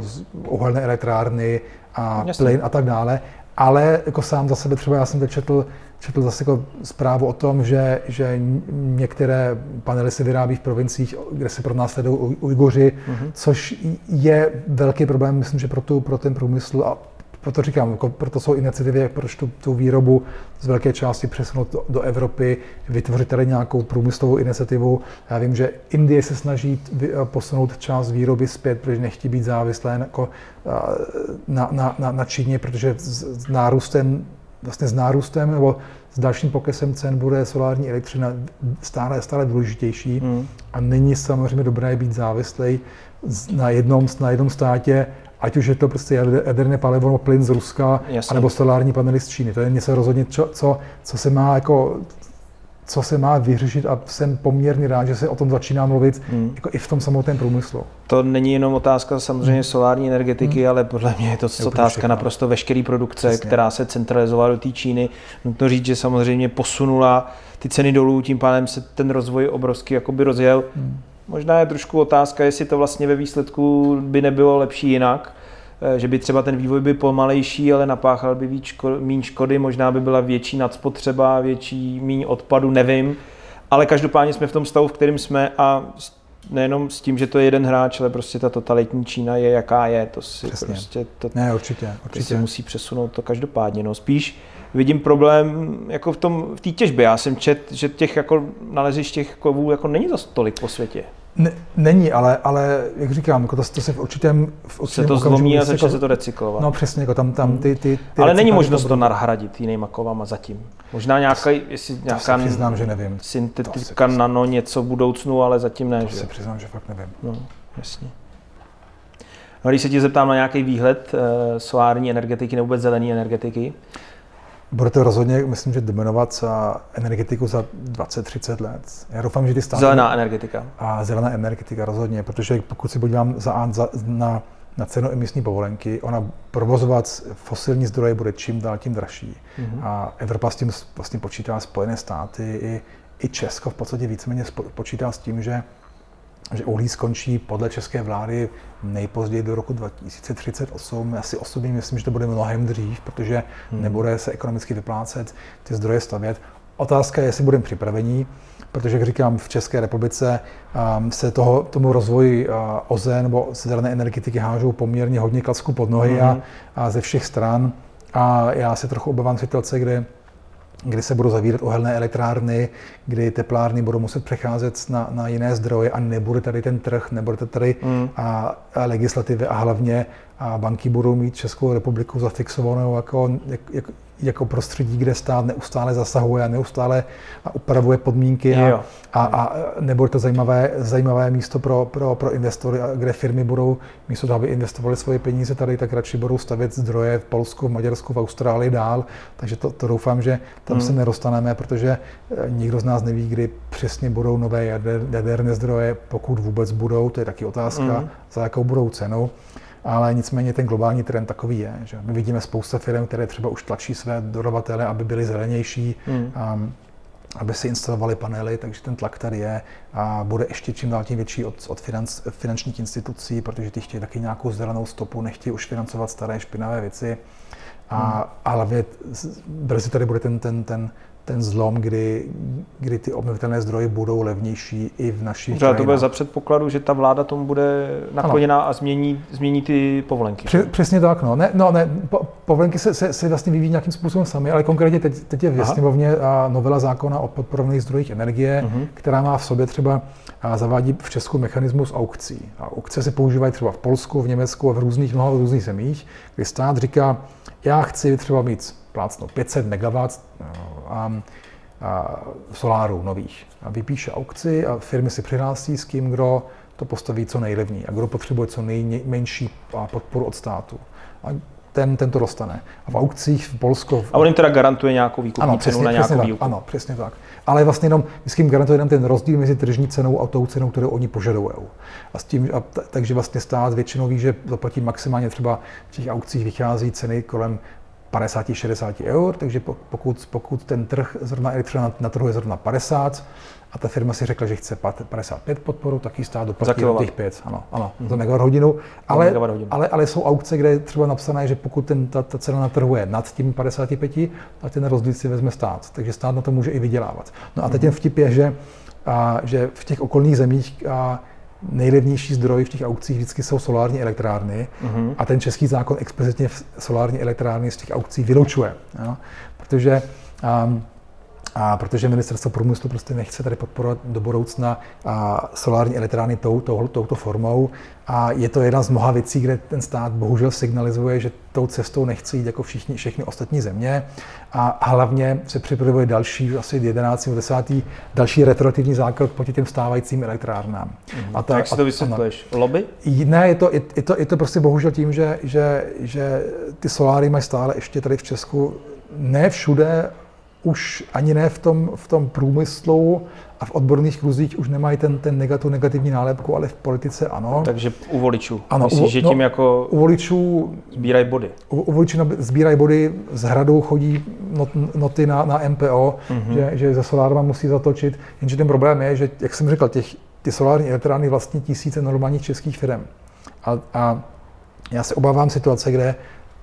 uhelné elektrárny a Jasně. plyn a tak dále. Ale jako sám za sebe třeba já jsem teď četl, četl zase jako zprávu o tom, že, že některé panely se vyrábí v provinciích, kde se pro nás sledují Ujgoři, uh-huh. což je velký problém, myslím, že pro, tu, pro ten průmysl a proto říkám, jako proto jsou iniciativy, proč tu, tu výrobu z velké části přesunout do, do Evropy, vytvořit tady nějakou průmyslovou iniciativu. Já vím, že Indie se snaží posunout část výroby zpět, protože nechtějí být závislé jako na, na, na, na Číně, protože s, s nárůstem vlastně s nárůstem nebo s dalším poklesem cen bude solární elektřina stále, stále důležitější hmm. a není samozřejmě dobré být závislý na jednom, na jednom státě Ať už je to prostě jaderné palivo nebo plyn z Ruska, Jasně. nebo solární panely z Číny. To je něco rozhodně, co, co, co se má jako co se má vyřešit a jsem poměrně rád, že se o tom začíná mluvit hmm. jako i v tom samotném průmyslu. To není jenom otázka samozřejmě hmm. solární energetiky, hmm. ale podle mě je to je otázka všechno. naprosto veškeré produkce, Přesně. která se centralizovala do té Číny. Nutno říct, že samozřejmě posunula ty ceny dolů, tím pádem se ten rozvoj obrovský jakoby rozjel. Hmm. Možná je trošku otázka, jestli to vlastně ve výsledku by nebylo lepší jinak, Eh, že by třeba ten vývoj byl pomalejší, ale napáchal by víc ško, méně škody, možná by byla větší nadspotřeba, větší méně odpadu, nevím. Ale každopádně jsme v tom stavu, v kterém jsme a nejenom s tím, že to je jeden hráč, ale prostě ta totalitní Čína je, jaká je. To si Přesně. prostě... To, ne, určitě, určitě. si musí přesunout to každopádně. No. Spíš vidím problém jako v tom, v té těžbě. Já jsem čet, že těch jako nalezišť těch kovů jako není za tolik po světě. Ne, není, ale, ale jak říkám, jako to, to se v určitém, v určitém se to zlomí a začne jako, se to recyklovat. No přesně, jako tam, tam ty, ty, ty Ale není možnost to nahradit jinýma kovama zatím. Možná nějaký, jestli nějaká to přiznám, že nevím. syntetika nano něco v budoucnu, ale zatím ne. To že? se přiznám, že fakt nevím. No, jasně. No, když se ti zeptám na nějaký výhled uh, solární energetiky nebo vůbec zelené energetiky, bude to rozhodně, myslím, že dominovat za energetiku za 20-30 let. Já doufám, že ty státy... Zelená energetika. A zelená energetika rozhodně, protože pokud si podívám za, za, na, na cenu emisní povolenky, ona provozovat fosilní zdroje bude čím dál tím dražší. Mm-hmm. A Evropa s tím vlastně počítá Spojené státy i, i Česko v podstatě víceméně počítá s tím, že že uhlí skončí podle české vlády nejpozději do roku 2038. Já si osobně myslím, že to bude mnohem dřív, protože hmm. nebude se ekonomicky vyplácet ty zdroje stavět. Otázka je, jestli budeme připravení, protože, jak říkám, v České republice um, se toho, tomu rozvoji uh, OZE nebo zelené energetiky hážou poměrně hodně klacku pod nohy hmm. a, a ze všech stran. A já se trochu obávám situace, kde kdy se budou zavírat uhelné elektrárny, kdy teplárny budou muset přecházet na, na jiné zdroje a nebude tady ten trh, nebude tady mm. a, a legislativy a hlavně a banky budou mít Českou republiku zafixovanou jako, jak, jak, jako prostředí, kde stát neustále zasahuje a neustále upravuje podmínky a, a, a nebude to zajímavé, zajímavé místo pro, pro, pro investory, kde firmy budou místo toho, aby investovali svoje peníze tady, tak radši budou stavět zdroje v Polsku, v Maďarsku, v Austrálii dál. Takže to, to doufám, že tam hmm. se nedostaneme, protože eh, nikdo z nás neví, kdy přesně budou nové jaderné zdroje, pokud vůbec budou, to je taky otázka, hmm. za jakou budou cenu ale nicméně ten globální trend takový je. Že my vidíme spousta firm, které třeba už tlačí své dodavatele, aby byly zelenější, mm. um, aby si instalovali panely, takže ten tlak tady je a bude ještě čím dál tím větší od, od financ, finančních institucí, protože ty chtějí taky nějakou zelenou stopu, nechtějí už financovat staré špinavé věci. A, hmm. a hlavně brzy tady bude ten, ten, ten ten zlom, kdy, kdy ty obnovitelné zdroje budou levnější i v našich Třeba to bude za předpokladu, že ta vláda tomu bude nakloněná ano. a změní, změní ty povolenky. Při, přesně tak, no. Ne, no ne, po, povolenky se, se, se vlastně vyvíjí nějakým způsobem sami, ale konkrétně teď, teď je v sněmovně novela zákona o podporovných zdrojích energie, uh-huh. která má v sobě třeba a zavádí v Česku mechanismus aukcí. A aukce se používají třeba v Polsku, v Německu a v různých mnoha různých zemích, kdy stát říká, já chci třeba mít plácno 500 MW a, a soláru nových. A vypíše aukci a firmy si přihlásí s kým, kdo to postaví co nejlevněji a kdo potřebuje co nejmenší podporu od státu. A ten, ten to dostane. A v aukcích v Polsku... A on jim teda garantuje nějakou výkupní ano, přesně, cenu na nějakou výkup. Ano, přesně tak. Ale vlastně jenom, vždycky jim garantuje jenom ten rozdíl mezi tržní cenou a tou cenou, kterou oni požadují. A s tím, a t- takže vlastně stát většinou ví, že zaplatí maximálně třeba v těch aukcích vychází ceny kolem 50-60 eur, takže pokud, pokud ten trh zrovna elektřina na trhu je zrovna 50 a ta firma si řekla, že chce 55 podporu, tak ji stát doplatí těch 5, ano, ano, mm-hmm. za megawatt hodinu, ale, ale, ale jsou aukce, kde je třeba napsané, že pokud ten, ta, ta cena na trhu je nad tím 55, tak ten rozdíl si vezme stát, takže stát na to může i vydělávat. No a teď mm-hmm. ten vtip je, že, a, že v těch okolních zemích a, nejlevnější zdroj v těch aukcích vždycky jsou solární elektrárny uh-huh. a ten český zákon explicitně solární elektrárny z těch aukcí vylučuje. Jo? Protože um, A protože ministerstvo průmyslu prostě nechce tady podporovat do budoucna a solární elektrárny tou, tou, touto formou. A je to jedna z mnoha věcí, kde ten stát bohužel signalizuje, že tou cestou nechce jít jako všichni, všechny ostatní země. A hlavně se připravuje další, asi 11. 10. další retroaktivní základ proti těm stávajícím elektrárnám. Mm-hmm. A ta, Jak si to vysvětluješ? Lobby? Ne, je to, je, je, to, je to prostě bohužel tím, že, že, že ty soláry mají stále ještě tady v Česku ne všude už ani ne v tom, v tom průmyslu a v odborných kruzích už nemají ten, ten negativ, negativní nálepku, ale v politice ano. Takže u voličů. Ano, Myslíš, u, že tím no, jako u voličů sbírají body. U, u voličů sbírají body, z hradou chodí not, noty na, na MPO, mm-hmm. že, že za solárma musí zatočit. Jenže ten problém je, že, jak jsem říkal, těch, ty solární elektrárny vlastní tisíce normálních českých firm. A, a já se obávám situace, kde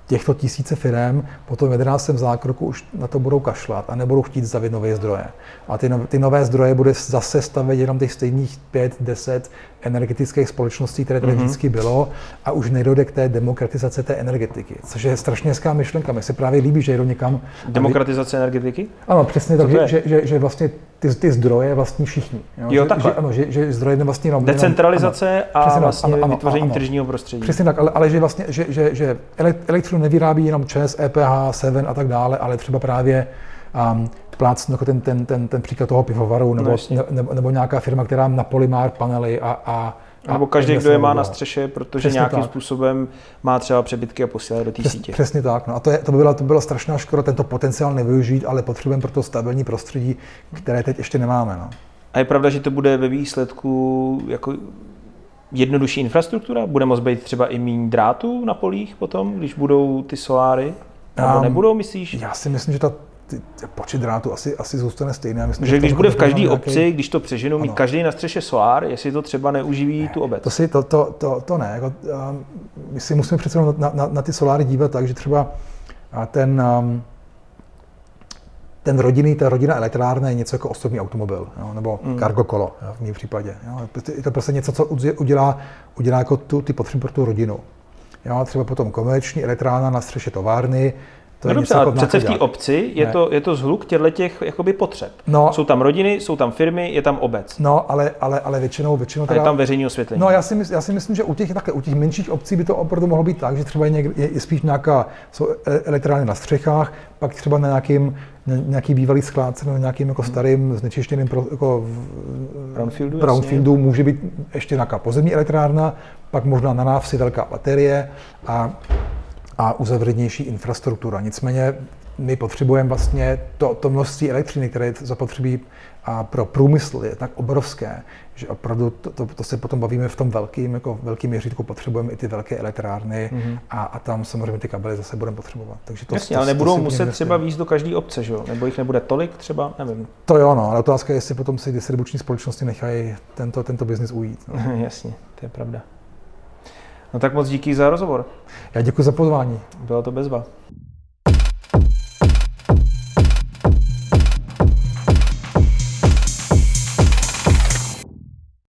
těchto tisíce firm potom v 11. zákroku už na to budou kašlat a nebudou chtít zavit nové zdroje. A ty, no, ty nové zdroje bude zase stavět jenom těch stejných 5-10 energetických společností, které tady mm-hmm. vždycky bylo a už nedojde k té demokratizaci té energetiky, což je strašně hezká myšlenka. Mně se právě líbí, že jdou někam... Demokratizace aby... energetiky? Ano, přesně tak, že, že, že, že vlastně ty, ty zdroje vlastní všichni. Jo, jo že, takhle. Že, ano, že, že zdroje vlastně jenom... Decentralizace jenom, ano, a vlastně ano, ano, vytvoření ano, tržního prostředí. Přesně tak, ale, ale že vlastně, že, že, že elektřinu nevyrábí jenom ČES, EPH, Seven a tak dále, ale třeba právě um, plácnu jako ten, ten, ten, ten příklad toho pivovaru, nebo, no, nebo, nebo nějaká firma, která na polymár panely a, a a nebo každý, kdo je má na střeše, protože přesně nějakým tak. způsobem má třeba přebytky a posílá do té Přes, sítě. Přesně tak. No a to, je, to, by byla, to byla strašná škoda tento potenciál nevyužít, ale potřebujeme pro to stabilní prostředí, které teď ještě nemáme. No. A je pravda, že to bude ve výsledku jako jednodušší infrastruktura? Bude moct být třeba i méně drátů na polích potom, když budou ty soláry? Nebo nebudou, myslíš? Já si myslím, že ta ty, počet drátů asi, asi zůstane stejný. myslím, že, že když bude v každé nějaký... obci, když to přeženu, mít každý na střeše solár, jestli to třeba neuživí ne, tu obec. To, si, to, to, to, to ne. Jako, my si musíme přece na, na, na ty soláry dívat tak, že třeba ten, um, ten rodinný, ta rodina elektrárna je něco jako osobní automobil, jo, nebo mm. cargo kolo jo, v mém případě. Jo. Je to prostě něco, co udělá, udělá jako tu, ty potřeby pro tu rodinu. Jo, třeba potom komerční elektrárna na střeše továrny, to no dobře, ale přece v té obci je to, je to zhluk těchto těch jakoby potřeb. No, jsou tam rodiny, jsou tam firmy, je tam obec. No, ale, ale, ale většinou, většinou teda, a je tam veřejné osvětlení. No, já si, mysl, já si myslím, že u těch, takhle, u těch menších obcí by to opravdu mohlo být tak, že třeba je, někde, je, spíš nějaká, jsou e, elektrárny na střechách, pak třeba na nějakým, nějaký bývalý skládce nebo nějakým jako starým znečištěným pro, jako brownfieldu, brownfieldu může být ještě nějaká pozemní elektrárna, pak možná na návsi velká baterie a a uzavřenější infrastruktura. Nicméně my potřebujeme vlastně to, to množství elektřiny, které je zapotřebí a pro průmysl je tak obrovské, že opravdu to, to, to se potom bavíme v tom velkým, jako velkým měřítku, potřebujeme i ty velké elektrárny mm-hmm. a, a tam samozřejmě ty kabely zase budeme potřebovat. Takže to, Jasně, to, ale nebudou to muset třeba víc do každé obce, že jo? Nebo jich nebude tolik třeba, nevím. To jo, no, ale otázka je, jestli potom si distribuční společnosti nechají tento, tento biznis ujít. No. Jasně, to je pravda. No tak moc díky za rozhovor. Já děkuji za pozvání. Byla to bezva.